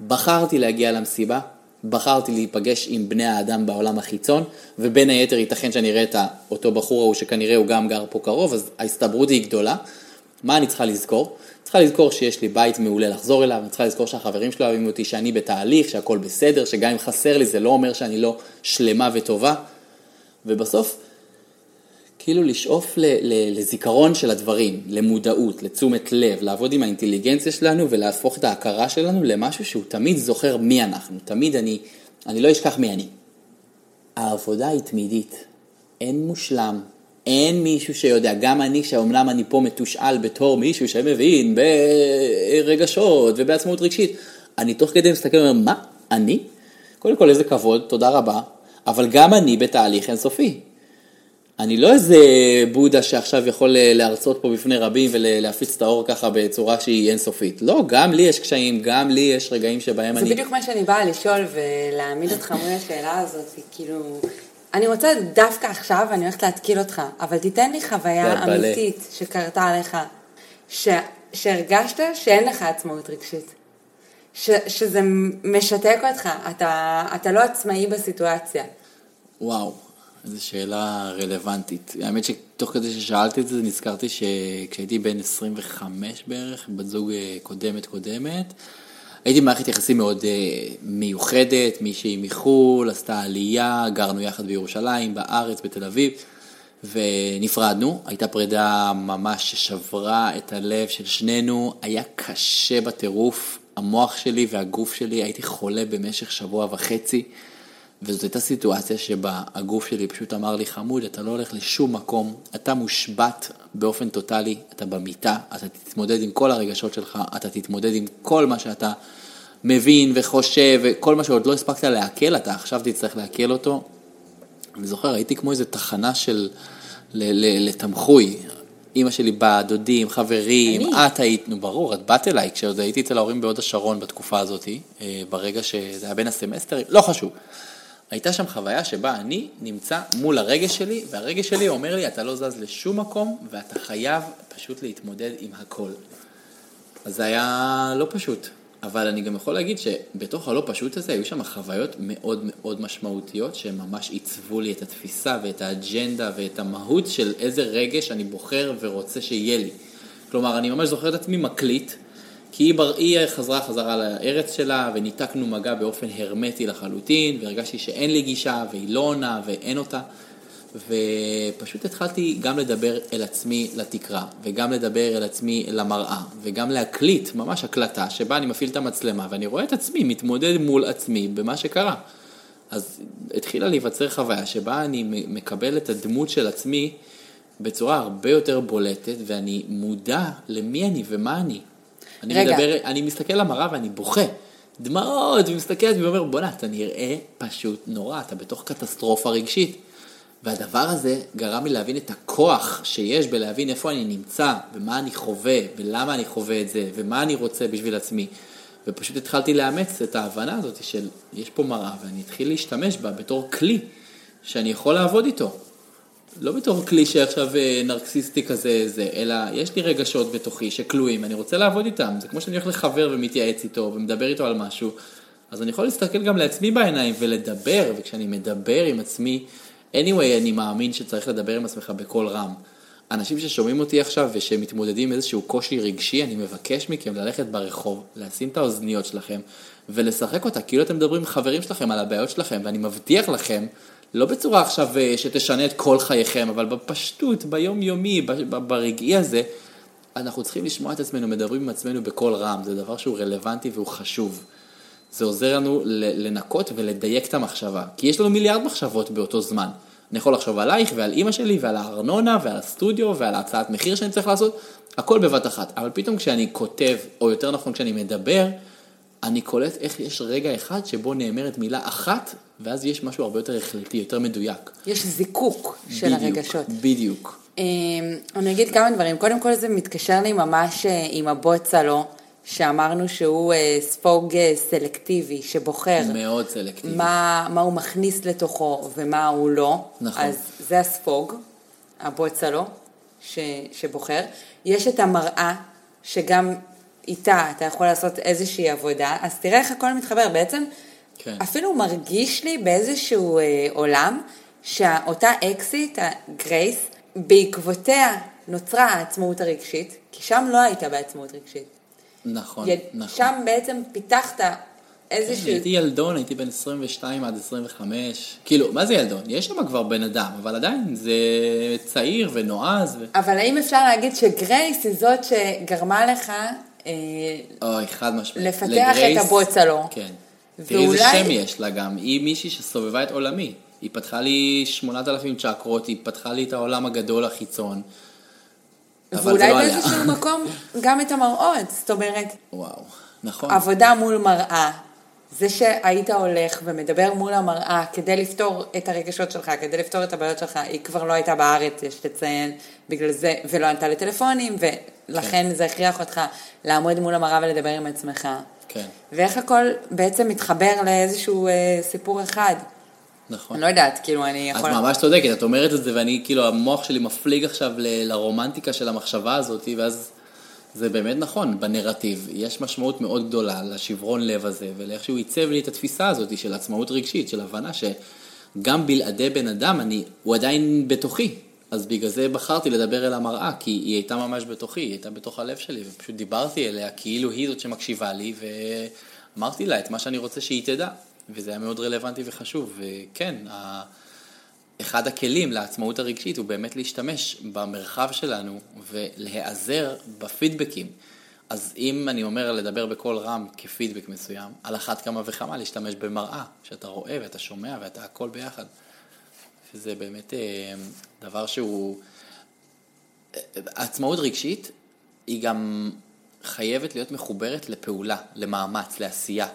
בחרתי להגיע למסיבה, בחרתי להיפגש עם בני האדם בעולם החיצון, ובין היתר ייתכן שאני אראה את אותו בחור ההוא שכנראה הוא גם גר פה קרוב, אז ההסתברות היא גדולה. מה אני צריכה לזכור? צריכה לזכור שיש לי בית מעולה לחזור אליו, אני צריכה לזכור שהחברים שלו אוהבים אותי, שאני בתהליך, שהכל בסדר, שגם אם חסר לי זה לא אומר שאני לא שלמה וטובה. ובסוף, כאילו לשאוף ל, ל, לזיכרון של הדברים, למודעות, לתשומת לב, לעבוד עם האינטליגנציה שלנו ולהפוך את ההכרה שלנו למשהו שהוא תמיד זוכר מי אנחנו, תמיד אני, אני לא אשכח מי אני. העבודה היא תמידית, אין מושלם, אין מישהו שיודע, גם אני, שאומנם אני פה מתושאל בתור מישהו שמבין ברגשות ובעצמאות רגשית, אני תוך כדי מסתכל ואומר, מה, אני? קודם כל איזה כבוד, תודה רבה, אבל גם אני בתהליך אינסופי. אני לא איזה בודה שעכשיו יכול אה, להרצות פה בפני רבים ולהפיץ את האור ככה בצורה שהיא אינסופית. לא, גם לי יש קשיים, גם לי יש רגעים שבהם זה אני... זה בדיוק מה שאני באה לשאול ולהעמיד אותך מול השאלה הזאת, כאילו... אני רוצה דווקא עכשיו, אני הולכת להתקיל אותך, אבל תיתן לי חוויה אמיתית שקרתה עליך, ש... שהרגשת שאין לך עצמאות רגשית. ש... שזה משתק אותך, אתה, אתה לא עצמאי בסיטואציה. וואו, איזו שאלה רלוונטית. האמת שתוך כדי ששאלתי את זה, נזכרתי שכשהייתי בן 25 בערך, בת זוג אה, קודמת קודמת, הייתי במערכת יחסים מאוד uh, מיוחדת, מישהי מחו"ל, עשתה עלייה, גרנו יחד בירושלים, בארץ, בתל אביב, ונפרדנו, הייתה פרידה ממש ששברה את הלב של שנינו, היה קשה בטירוף, המוח שלי והגוף שלי, הייתי חולה במשך שבוע וחצי, וזאת הייתה סיטואציה שבה הגוף שלי פשוט אמר לי, חמוד, אתה לא הולך לשום מקום, אתה מושבת באופן טוטאלי, אתה במיטה, אתה תתמודד עם כל הרגשות שלך, אתה תתמודד עם כל מה שאתה מבין וחושב, וכל מה שעוד לא הספקת לעכל, אתה עכשיו תצטרך לעכל אותו. אני זוכר, הייתי כמו איזה תחנה של, לתמחוי. אימא שלי באה, דודים, חברים, אני? את היית, נו ברור, את באת אליי כשעוד הייתי אצל ההורים בהוד השרון בתקופה הזאת, אה, ברגע שזה היה בין הסמסטרים, לא חשוב. הייתה שם חוויה שבה אני נמצא מול הרגש שלי, והרגש שלי אומר לי, אתה לא זז לשום מקום, ואתה חייב פשוט להתמודד עם הכל. אז זה היה לא פשוט. אבל אני גם יכול להגיד שבתוך הלא פשוט הזה היו שם חוויות מאוד מאוד משמעותיות שממש עיצבו לי את התפיסה ואת האג'נדה ואת המהות של איזה רגש אני בוחר ורוצה שיהיה לי. כלומר, אני ממש זוכר את עצמי מקליט, כי היא, בר... היא חזרה חזרה לארץ שלה וניתקנו מגע באופן הרמטי לחלוטין והרגשתי שאין לי גישה והיא לא עונה ואין אותה. ופשוט התחלתי גם לדבר אל עצמי לתקרה, וגם לדבר אל עצמי למראה, וגם להקליט, ממש הקלטה, שבה אני מפעיל את המצלמה, ואני רואה את עצמי מתמודד מול עצמי במה שקרה. אז התחילה להיווצר חוויה שבה אני מקבל את הדמות של עצמי בצורה הרבה יותר בולטת, ואני מודע למי אני ומה אני. אני רגע. מדבר, אני מסתכל למראה ואני בוכה. דמעות, ומסתכל על ואומר, בואנה, אתה נראה פשוט נורא, אתה בתוך קטסטרופה רגשית. והדבר הזה גרם לי להבין את הכוח שיש בלהבין איפה אני נמצא, ומה אני חווה, ולמה אני חווה את זה, ומה אני רוצה בשביל עצמי. ופשוט התחלתי לאמץ את ההבנה הזאת של יש פה מראה, ואני אתחיל להשתמש בה בתור כלי שאני יכול לעבוד איתו. לא בתור כלי שעכשיו אה, נרקסיסטי כזה, זה, אלא יש לי רגשות בתוכי שכלואים, אני רוצה לעבוד איתם. זה כמו שאני הולך לחבר ומתייעץ איתו ומדבר איתו על משהו, אז אני יכול להסתכל גם לעצמי בעיניים ולדבר, וכשאני מדבר עם עצמי, anyway, אני מאמין שצריך לדבר עם עצמך בקול רם. אנשים ששומעים אותי עכשיו ושמתמודדים עם איזשהו קושי רגשי, אני מבקש מכם ללכת ברחוב, לשים את האוזניות שלכם ולשחק אותה, כאילו אתם מדברים עם חברים שלכם על הבעיות שלכם, ואני מבטיח לכם, לא בצורה עכשיו אה, שתשנה את כל חייכם, אבל בפשטות, ביומיומי, ברגעי הזה, אנחנו צריכים לשמוע את עצמנו מדברים עם עצמנו בקול רם, זה דבר שהוא רלוונטי והוא חשוב. זה עוזר לנו לנקות ולדייק את המחשבה, כי יש לנו מיליארד מחשבות באותו זמן. אני יכול לחשוב עלייך ועל אימא שלי ועל הארנונה ועל הסטודיו ועל ההצעת מחיר שאני צריך לעשות, הכל בבת אחת. אבל פתאום כשאני כותב, או יותר נכון כשאני מדבר, אני קולט איך יש רגע אחד שבו נאמרת מילה אחת, ואז יש משהו הרבה יותר החלטי, יותר מדויק. יש זיקוק של בדיוק, הרגשות. בדיוק. אמ, אני אגיד כמה דברים. קודם כל זה מתקשר לי ממש אה, עם הבוצלו. שאמרנו שהוא אה, ספוג אה, סלקטיבי, שבוחר מאוד סלקטיבי. מה, מה הוא מכניס לתוכו ומה הוא לא. נכון. אז זה הספוג, הבוצלו, ש, שבוחר. יש את המראה, שגם איתה אתה יכול לעשות איזושהי עבודה, אז תראה איך הכל מתחבר. בעצם כן. אפילו מרגיש לי באיזשהו אה, עולם, שאותה אקסיט, הגרייס, בעקבותיה נוצרה העצמאות הרגשית, כי שם לא הייתה בעצמאות רגשית. נכון, י... נכון. שם בעצם פיתחת איזשהו... כן, הייתי ילדון, הייתי בן 22 עד 25. כאילו, מה זה ילדון? יש שם כבר בן אדם, אבל עדיין זה צעיר ונועז. ו... אבל האם אפשר להגיד שגרייס היא זאת שגרמה לך... אה, אוי, חד משמעית. לפתח לגרייס, את הבוצלו. כן. תראי איזה שם יש לה גם. היא מישהי שסובבה את עולמי. היא פתחה לי 8,000 צ'קרות, היא פתחה לי את העולם הגדול החיצון. ואולי לא באיזשהו מקום גם את המראות, זאת אומרת... וואו, נכון. עבודה מול מראה, זה שהיית הולך ומדבר מול המראה כדי לפתור את הרגשות שלך, כדי לפתור את הבעיות שלך, היא כבר לא הייתה בארץ, יש לציין, בגלל זה, ולא ענתה לטלפונים, ולכן כן. זה הכריח אותך לעמוד מול המראה ולדבר עם עצמך. כן. ואיך הכל בעצם מתחבר לאיזשהו אה, סיפור אחד. נכון. אני לא יודעת, כאילו, אני יכול... את ממש צודקת, את אומרת את זה, ואני, כאילו, המוח שלי מפליג עכשיו ל- לרומנטיקה של המחשבה הזאת, ואז זה באמת נכון, בנרטיב. יש משמעות מאוד גדולה לשברון לב הזה, ולאיך שהוא עיצב לי את התפיסה הזאת של עצמאות רגשית, של הבנה שגם בלעדי בן אדם, אני, הוא עדיין בתוכי. אז בגלל זה בחרתי לדבר אל המראה, כי היא הייתה ממש בתוכי, היא הייתה בתוך הלב שלי, ופשוט דיברתי אליה כאילו היא זאת שמקשיבה לי, ואמרתי לה את מה שאני רוצה שהיא תדע. וזה היה מאוד רלוונטי וחשוב, וכן, אחד הכלים לעצמאות הרגשית הוא באמת להשתמש במרחב שלנו ולהיעזר בפידבקים. אז אם אני אומר לדבר בקול רם כפידבק מסוים, על אחת כמה וכמה להשתמש במראה, שאתה רואה ואתה שומע ואתה הכל ביחד. שזה באמת אה, דבר שהוא... עצמאות רגשית היא גם חייבת להיות מחוברת לפעולה, למאמץ, לעשייה.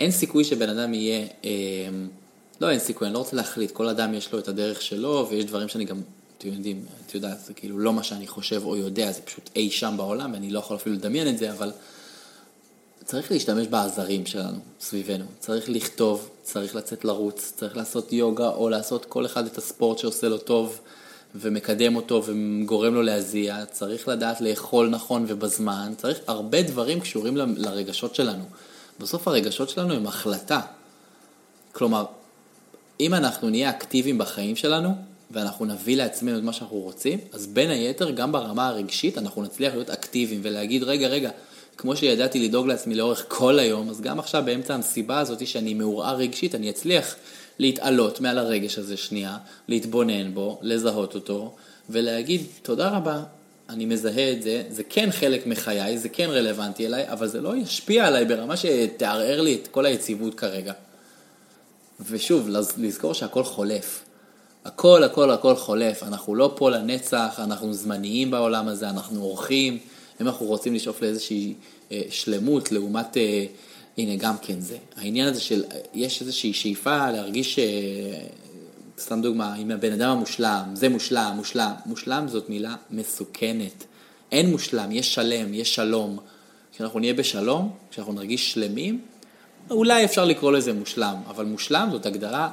אין סיכוי שבן אדם יהיה... אה, לא, אין סיכוי, אני לא רוצה להחליט, כל אדם יש לו את הדרך שלו, ויש דברים שאני גם, אתם יודעים, את יודעת, זה כאילו לא מה שאני חושב או יודע, זה פשוט אי שם בעולם, ואני לא יכול אפילו לדמיין את זה, אבל צריך להשתמש בעזרים שלנו, סביבנו. צריך לכתוב, צריך לצאת לרוץ, צריך לעשות יוגה, או לעשות כל אחד את הספורט שעושה לו טוב, ומקדם אותו וגורם לו להזיע. צריך לדעת לאכול נכון ובזמן, צריך הרבה דברים קשורים לרגשות שלנו. בסוף הרגשות שלנו הם החלטה. כלומר, אם אנחנו נהיה אקטיביים בחיים שלנו, ואנחנו נביא לעצמנו את מה שאנחנו רוצים, אז בין היתר, גם ברמה הרגשית, אנחנו נצליח להיות אקטיביים ולהגיד, רגע, רגע, כמו שידעתי לדאוג לעצמי לאורך כל היום, אז גם עכשיו באמצע המסיבה הזאת שאני מעורער רגשית, אני אצליח להתעלות מעל הרגש הזה שנייה, להתבונן בו, לזהות אותו, ולהגיד, תודה רבה, אני מזהה את זה, זה כן חלק מחיי, זה כן רלוונטי אליי, אבל זה לא ישפיע עליי ברמה שתערער לי את כל היציבות כרגע. ושוב, לזכור שהכל חולף. הכל, הכל, הכל חולף. אנחנו לא פה לנצח, אנחנו זמניים בעולם הזה, אנחנו אורחים. אם אנחנו רוצים לשאוף לאיזושהי אה, שלמות לעומת, אה, הנה גם כן זה. העניין הזה של, יש איזושהי שאיפה להרגיש, אה, סתם דוגמה, אם הבן אדם המושלם, זה מושלם, מושלם. מושלם זאת מילה מסוכנת. אין מושלם, יש שלם, יש שלום. כשאנחנו נהיה בשלום, כשאנחנו נרגיש שלמים, אולי אפשר לקרוא לזה מושלם, אבל מושלם זאת הגדרה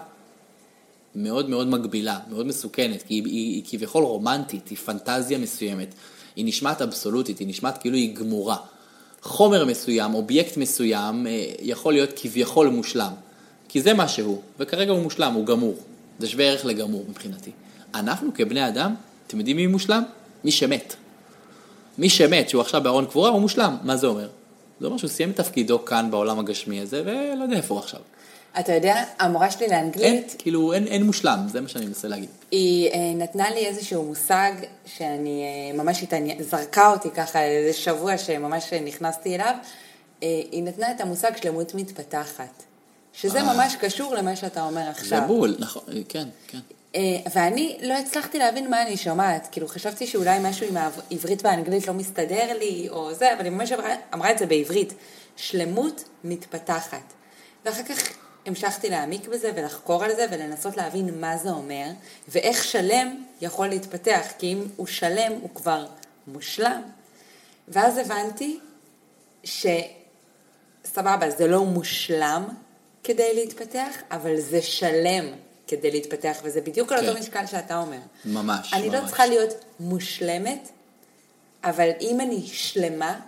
מאוד מאוד מגבילה, מאוד מסוכנת, כי היא, היא, היא כביכול רומנטית, היא פנטזיה מסוימת, היא נשמעת אבסולוטית, היא נשמעת כאילו היא גמורה. חומר מסוים, אובייקט מסוים, אה, יכול להיות כביכול מושלם, כי זה מה שהוא, וכרגע הוא מושלם, הוא גמור. זה שווה ערך לגמור מבחינתי. אנחנו כבני אדם, אתם יודעים מי מושלם? מי שמת. מי שמת, שהוא עכשיו בארון קבורה, הוא מושלם. מה זה אומר? זה אומר שהוא סיים את תפקידו כאן בעולם הגשמי הזה, ולא יודע איפה הוא עכשיו. אתה יודע, המורה שלי לאנגלית... אין, כאילו, אין, אין מושלם, זה מה שאני מנסה להגיד. היא אה, נתנה לי איזשהו מושג שאני אה, ממש התעניין, זרקה אותי ככה איזה שבוע שממש נכנסתי אליו. אה, היא נתנה את המושג שלמות מתפתחת. שזה אה. ממש קשור למה שאתה אומר עכשיו. זה בול, נכון, כן, כן. אה, ואני לא הצלחתי להבין מה אני שומעת, כאילו חשבתי שאולי משהו עם העברית והאנגלית לא מסתדר לי, או זה, אבל היא ממש אמרה, אמרה את זה בעברית, שלמות מתפתחת. ואחר כך המשכתי להעמיק בזה ולחקור על זה ולנסות להבין מה זה אומר, ואיך שלם יכול להתפתח, כי אם הוא שלם הוא כבר מושלם. ואז הבנתי שסבבה, זה לא מושלם כדי להתפתח, אבל זה שלם כדי להתפתח, וזה בדיוק על כן. אותו משקל שאתה אומר. ממש, אני לא ממש. לא צריכה להיות מושלמת, אבל אם אני שלמה,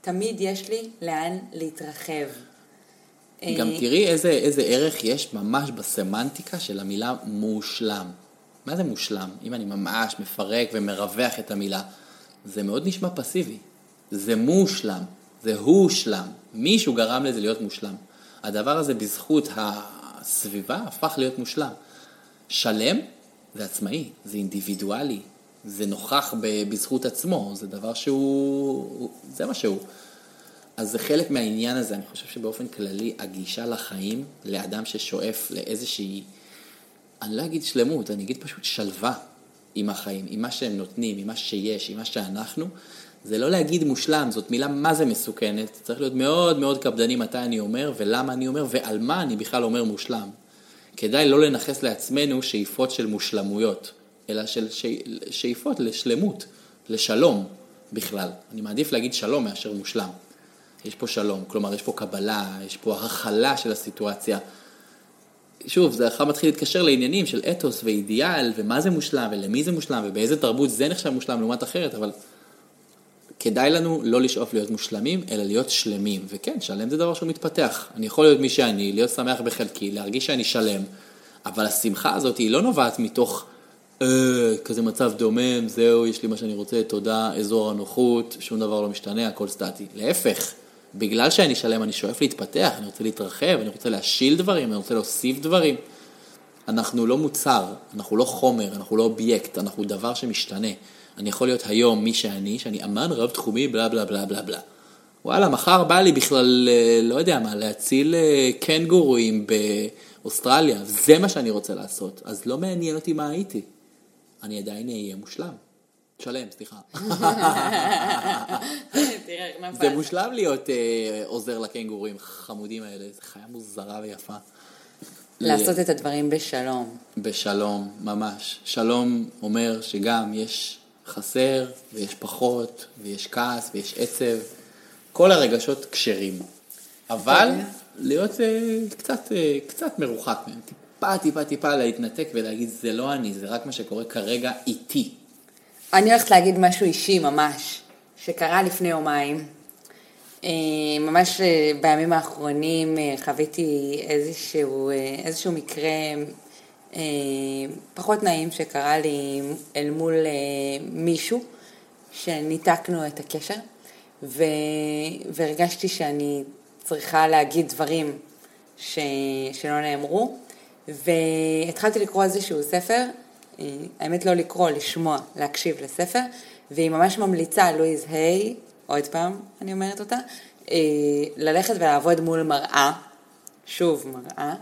תמיד יש לי לאן להתרחב. גם אה, תראי איזה, איזה ערך יש ממש בסמנטיקה של המילה מושלם. מה זה מושלם? אם אני ממש מפרק ומרווח את המילה, זה מאוד נשמע פסיבי. זה מושלם, זה הוא שלם. מישהו גרם לזה להיות מושלם. הדבר הזה בזכות הסביבה הפך להיות מושלם. שלם זה עצמאי, זה אינדיבידואלי, זה נוכח בזכות עצמו, זה דבר שהוא, זה מה שהוא. אז זה חלק מהעניין הזה, אני חושב שבאופן כללי הגישה לחיים לאדם ששואף לאיזושהי, אני לא אגיד שלמות, אני אגיד פשוט שלווה עם החיים, עם מה שהם נותנים, עם מה שיש, עם מה שאנחנו, זה לא להגיד מושלם, זאת מילה מה זה מסוכנת, צריך להיות מאוד מאוד קפדני מתי אני אומר ולמה אני אומר ועל מה אני בכלל אומר מושלם. כדאי לא לנכס לעצמנו שאיפות של מושלמויות, אלא של שאיפות לשלמות, לשלום בכלל. אני מעדיף להגיד שלום מאשר מושלם. יש פה שלום, כלומר יש פה קבלה, יש פה הכלה של הסיטואציה. שוב, זה אחר מתחיל להתקשר לעניינים של אתוס ואידיאל, ומה זה מושלם, ולמי זה מושלם, ובאיזה תרבות זה נחשב מושלם לעומת אחרת, אבל כדאי לנו לא לשאוף להיות מושלמים, אלא להיות שלמים. וכן, שלם זה דבר שהוא מתפתח. אני יכול להיות מי שאני, להיות שמח בחלקי, להרגיש שאני שלם, אבל השמחה הזאת היא לא נובעת מתוך אה, כזה מצב דומם, זהו, יש לי מה שאני רוצה, תודה, אזור הנוחות, שום דבר לא משתנה, הכל סטטי. להפך, בגלל שאני שלם, אני שואף להתפתח, אני רוצה להתרחב, אני רוצה להשיל דברים, אני רוצה להוסיף דברים. אנחנו לא מוצר, אנחנו לא חומר, אנחנו לא אובייקט, אנחנו דבר שמשתנה. אני יכול להיות היום מי שאני, שאני אמן רב-תחומי, בלה בלה בלה בלה בלה. וואלה, מחר בא לי בכלל, אה, לא יודע מה, להציל אה, קנגורואים באוסטרליה, זה מה שאני רוצה לעשות. אז לא מעניין אותי מה הייתי. אני עדיין אהיה מושלם. שלם, סליחה. זה מושלם להיות אה, עוזר לקנגורואים החמודים האלה, זו חיה מוזרה ויפה. לעשות את הדברים בשלום. בשלום, ממש. שלום אומר שגם יש חסר, ויש פחות, ויש כעס, ויש עצב. כל הרגשות כשרים. אבל אוקיי. להיות אה, קצת, אה, קצת מרוחק מהם. טיפה, טיפה, טיפה להתנתק ולהגיד, זה לא אני, זה רק מה שקורה כרגע איתי. אני הולכת להגיד משהו אישי ממש, שקרה לפני יומיים. אה, ממש אה, בימים האחרונים אה, חוויתי איזשהו, איזשהו מקרה פחות נעים שקרה לי אל מול מישהו, שניתקנו את הקשר, ו, והרגשתי שאני צריכה להגיד דברים ש, שלא נאמרו, והתחלתי לקרוא איזשהו ספר, האמת לא לקרוא, לשמוע, להקשיב לספר, והיא ממש ממליצה, לואיז היי, עוד פעם אני אומרת אותה, אה, ללכת ולעבוד מול מראה, שוב מראה.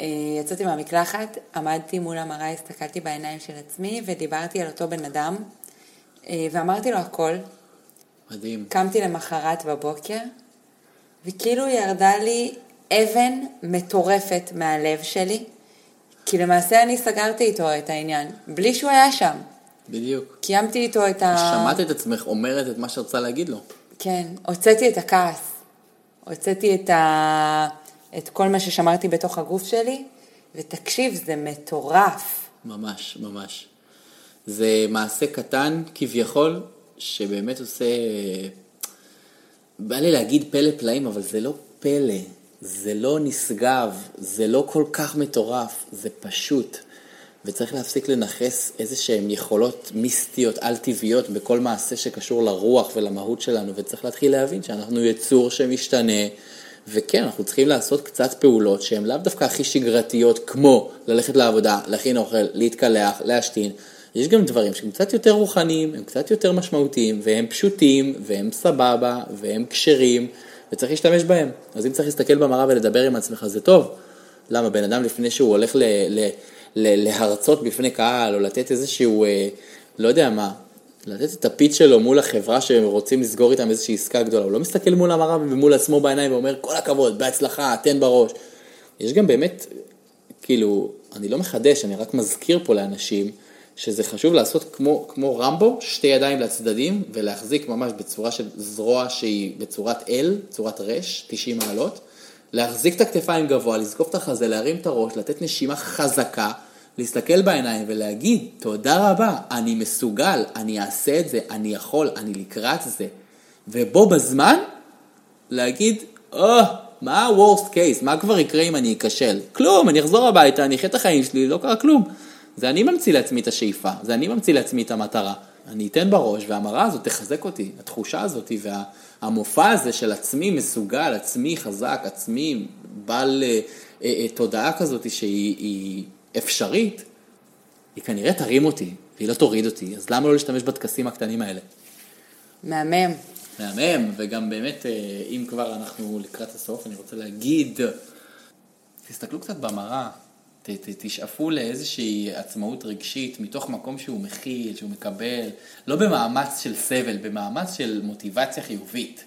אה, יצאתי מהמקלחת, עמדתי מול המראה, הסתכלתי בעיניים של עצמי ודיברתי על אותו בן אדם אה, ואמרתי לו הכל. מדהים. קמתי למחרת בבוקר וכאילו ירדה לי אבן מטורפת מהלב שלי, כי למעשה אני סגרתי איתו את העניין, בלי שהוא היה שם. בדיוק. קיימתי איתו את ה... שמעת את עצמך אומרת את מה שרצה להגיד לו. כן, הוצאתי את הכעס, הוצאתי את, ה... את כל מה ששמרתי בתוך הגוף שלי, ותקשיב, זה מטורף. ממש, ממש. זה מעשה קטן כביכול, שבאמת עושה... בא לי להגיד פלא פלאים, אבל זה לא פלא. זה לא נשגב, זה לא כל כך מטורף, זה פשוט. וצריך להפסיק לנכס איזה שהן יכולות מיסטיות, על-טבעיות, בכל מעשה שקשור לרוח ולמהות שלנו, וצריך להתחיל להבין שאנחנו יצור שמשתנה, וכן, אנחנו צריכים לעשות קצת פעולות שהן לאו דווקא הכי שגרתיות, כמו ללכת לעבודה, להכין אוכל, להתקלח, להשתין. יש גם דברים שהם קצת יותר רוחניים, הם קצת יותר משמעותיים, והם פשוטים, והם סבבה, והם כשרים, וצריך להשתמש בהם. אז אם צריך להסתכל במראה ולדבר עם עצמך, זה טוב. למה? בן אדם לפני שהוא הולך ל... ל ל- להרצות בפני קהל, או לתת איזשהו, אה, לא יודע מה, לתת את הפיץ שלו מול החברה שהם רוצים לסגור איתם איזושהי עסקה גדולה, הוא לא מסתכל מול המראה ומול עצמו בעיניים ואומר, כל הכבוד, בהצלחה, תן בראש. יש גם באמת, כאילו, אני לא מחדש, אני רק מזכיר פה לאנשים, שזה חשוב לעשות כמו, כמו רמבו, שתי ידיים לצדדים, ולהחזיק ממש בצורה של זרוע שהיא בצורת L, צורת רש, 90 מעלות, להחזיק את הכתפיים גבוה, לזקוף את החזה, להרים את הראש, לתת נשימה חזקה, להסתכל בעיניים ולהגיד, תודה רבה, אני מסוגל, אני אעשה את זה, אני יכול, אני לקראת זה. ובו בזמן, להגיד, אה, מה ה-worst case? מה כבר יקרה אם אני אכשל? כלום, אני אחזור הביתה, אני אחיה את החיים שלי, לא קרה כלום. זה אני ממציא לעצמי את השאיפה, זה אני ממציא לעצמי את המטרה. אני אתן בראש, והמראה הזאת תחזק אותי, התחושה הזאת והמופע הזה של עצמי מסוגל, עצמי חזק, עצמי בעל אה, אה, תודעה כזאת שהיא היא אפשרית, היא כנראה תרים אותי, והיא לא תוריד אותי, אז למה לא להשתמש בטקסים הקטנים האלה? מהמם. מהמם, וגם באמת, אה, אם כבר אנחנו לקראת הסוף, אני רוצה להגיד, תסתכלו קצת במראה, ת, תשאפו לאיזושהי עצמאות רגשית מתוך מקום שהוא מכיל, שהוא מקבל, לא במאמץ של סבל, במאמץ של מוטיבציה חיובית.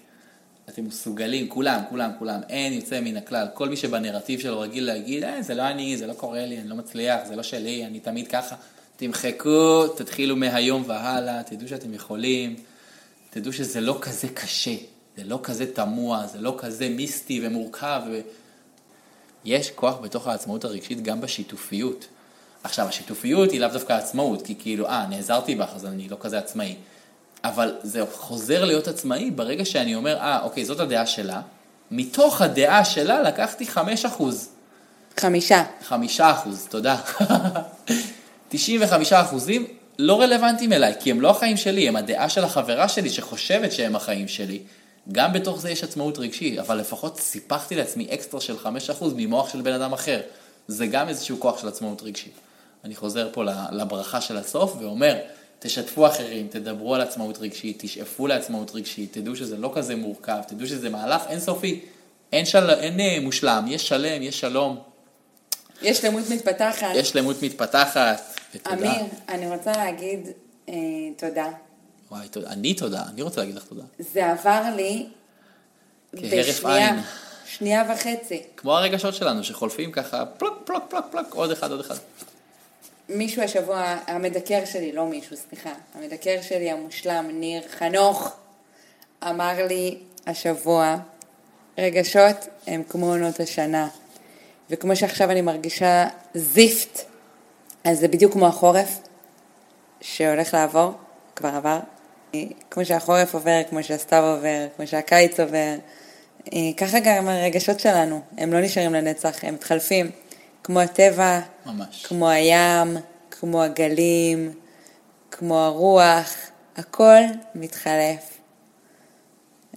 אתם מסוגלים, כולם, כולם, כולם, אין יוצא מן הכלל. כל מי שבנרטיב שלו רגיל להגיד, אה, זה לא אני, זה לא קורה לי, אני לא מצליח, זה לא שלי, אני תמיד ככה. תמחקו, תתחילו מהיום והלאה, תדעו שאתם יכולים, תדעו שזה לא כזה קשה, זה לא כזה תמוה, זה לא כזה מיסטי ומורכב. ו... יש כוח בתוך העצמאות הרגשית גם בשיתופיות. עכשיו, השיתופיות היא לאו דווקא עצמאות, כי כאילו, אה, נעזרתי בך, אז אני לא כזה עצמאי. אבל זה חוזר להיות עצמאי ברגע שאני אומר, אה, אוקיי, זאת הדעה שלה. מתוך הדעה שלה לקחתי 5 אחוז. חמישה. חמישה אחוז, תודה. 95 אחוזים לא רלוונטיים אליי, כי הם לא החיים שלי, הם הדעה של החברה שלי שחושבת שהם החיים שלי. גם בתוך זה יש עצמאות רגשית, אבל לפחות סיפחתי לעצמי אקסטרה של 5% ממוח של בן אדם אחר. זה גם איזשהו כוח של עצמאות רגשית. אני חוזר פה לברכה של הסוף ואומר, תשתפו אחרים, תדברו על עצמאות רגשית, תשאפו לעצמאות רגשית, תדעו שזה לא כזה מורכב, תדעו שזה מהלך אינסופי, אין, של... אין אה, מושלם, יש שלם, יש שלום. יש שלמות מתפתחת. יש שלמות מתפתחת, ותודה. אמיר, אני רוצה להגיד אה, תודה. וואי, תודה. אני תודה, אני רוצה להגיד לך תודה. זה עבר לי כהרף עין. שנייה וחצי. כמו הרגשות שלנו, שחולפים ככה, פלוק, פלוק, פלוק, פלוק, עוד אחד, עוד אחד. מישהו השבוע, המדקר שלי, לא מישהו, סליחה, המדקר שלי המושלם, ניר חנוך, אמר לי השבוע, רגשות הם כמו עונות השנה, וכמו שעכשיו אני מרגישה זיפט, אז זה בדיוק כמו החורף שהולך לעבור, כבר עבר, כמו שהחורף עובר, כמו שהסתיו עובר, כמו שהקיץ עובר, ככה גם הרגשות שלנו, הם לא נשארים לנצח, הם מתחלפים. כמו הטבע, ממש. כמו הים, כמו הגלים, כמו הרוח, הכל מתחלף.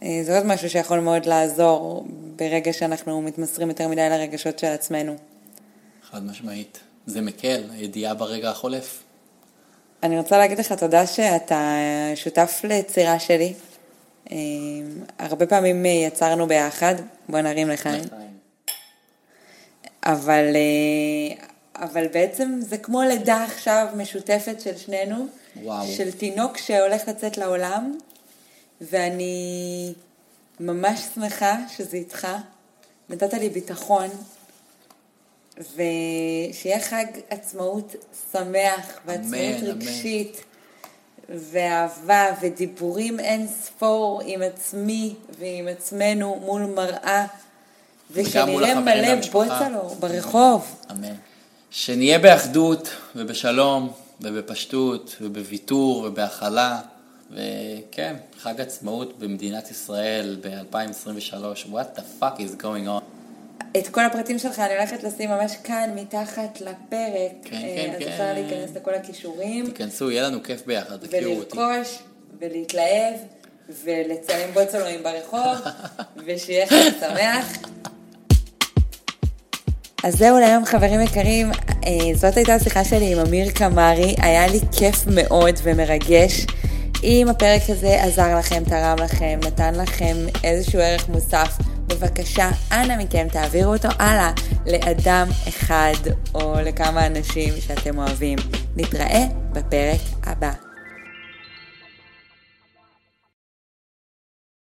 אה, זה עוד משהו שיכול מאוד לעזור ברגע שאנחנו מתמסרים יותר מדי לרגשות של עצמנו. חד משמעית. זה מקל, הידיעה ברגע החולף. אני רוצה להגיד לך תודה שאתה שותף ליצירה שלי. אה, הרבה פעמים יצרנו ביחד, בוא נרים לחיים. אבל, אה, אבל בעצם זה כמו לידה עכשיו משותפת של שנינו, וואו. של תינוק שהולך לצאת לעולם, ואני ממש שמחה שזה איתך. נתת לי ביטחון, ושיהיה חג עצמאות שמח ועצמאות אמן, רגשית. ואהבה ודיבורים אין ספור עם עצמי ועם עצמנו מול מראה ושנראה מלא. בוצלו ברחוב. אמן. שנהיה באחדות ובשלום ובפשטות ובוויתור ובהכלה. וכן, חג עצמאות במדינת ישראל ב-2023. What the fuck is going on? את כל הפרטים שלך אני הולכת לשים ממש כאן מתחת לפרק. כן, אה, כן, אז כן. אפשר להיכנס לכל הכישורים, תיכנסו, יהיה לנו כיף ביחד, תכירו אותי. ולרכוש, ולהתלהב, ולצלם בוצלואים ברחוב, ושיהיה חג שמח. אז זהו להיום חברים יקרים, אה, זאת הייתה השיחה שלי עם אמיר קמרי, היה לי כיף מאוד ומרגש. אם הפרק הזה עזר לכם, תרם לכם, נתן לכם איזשהו ערך מוסף, בבקשה, אנא מכם תעבירו אותו הלאה לאדם אחד או לכמה אנשים שאתם אוהבים. נתראה בפרק הבא.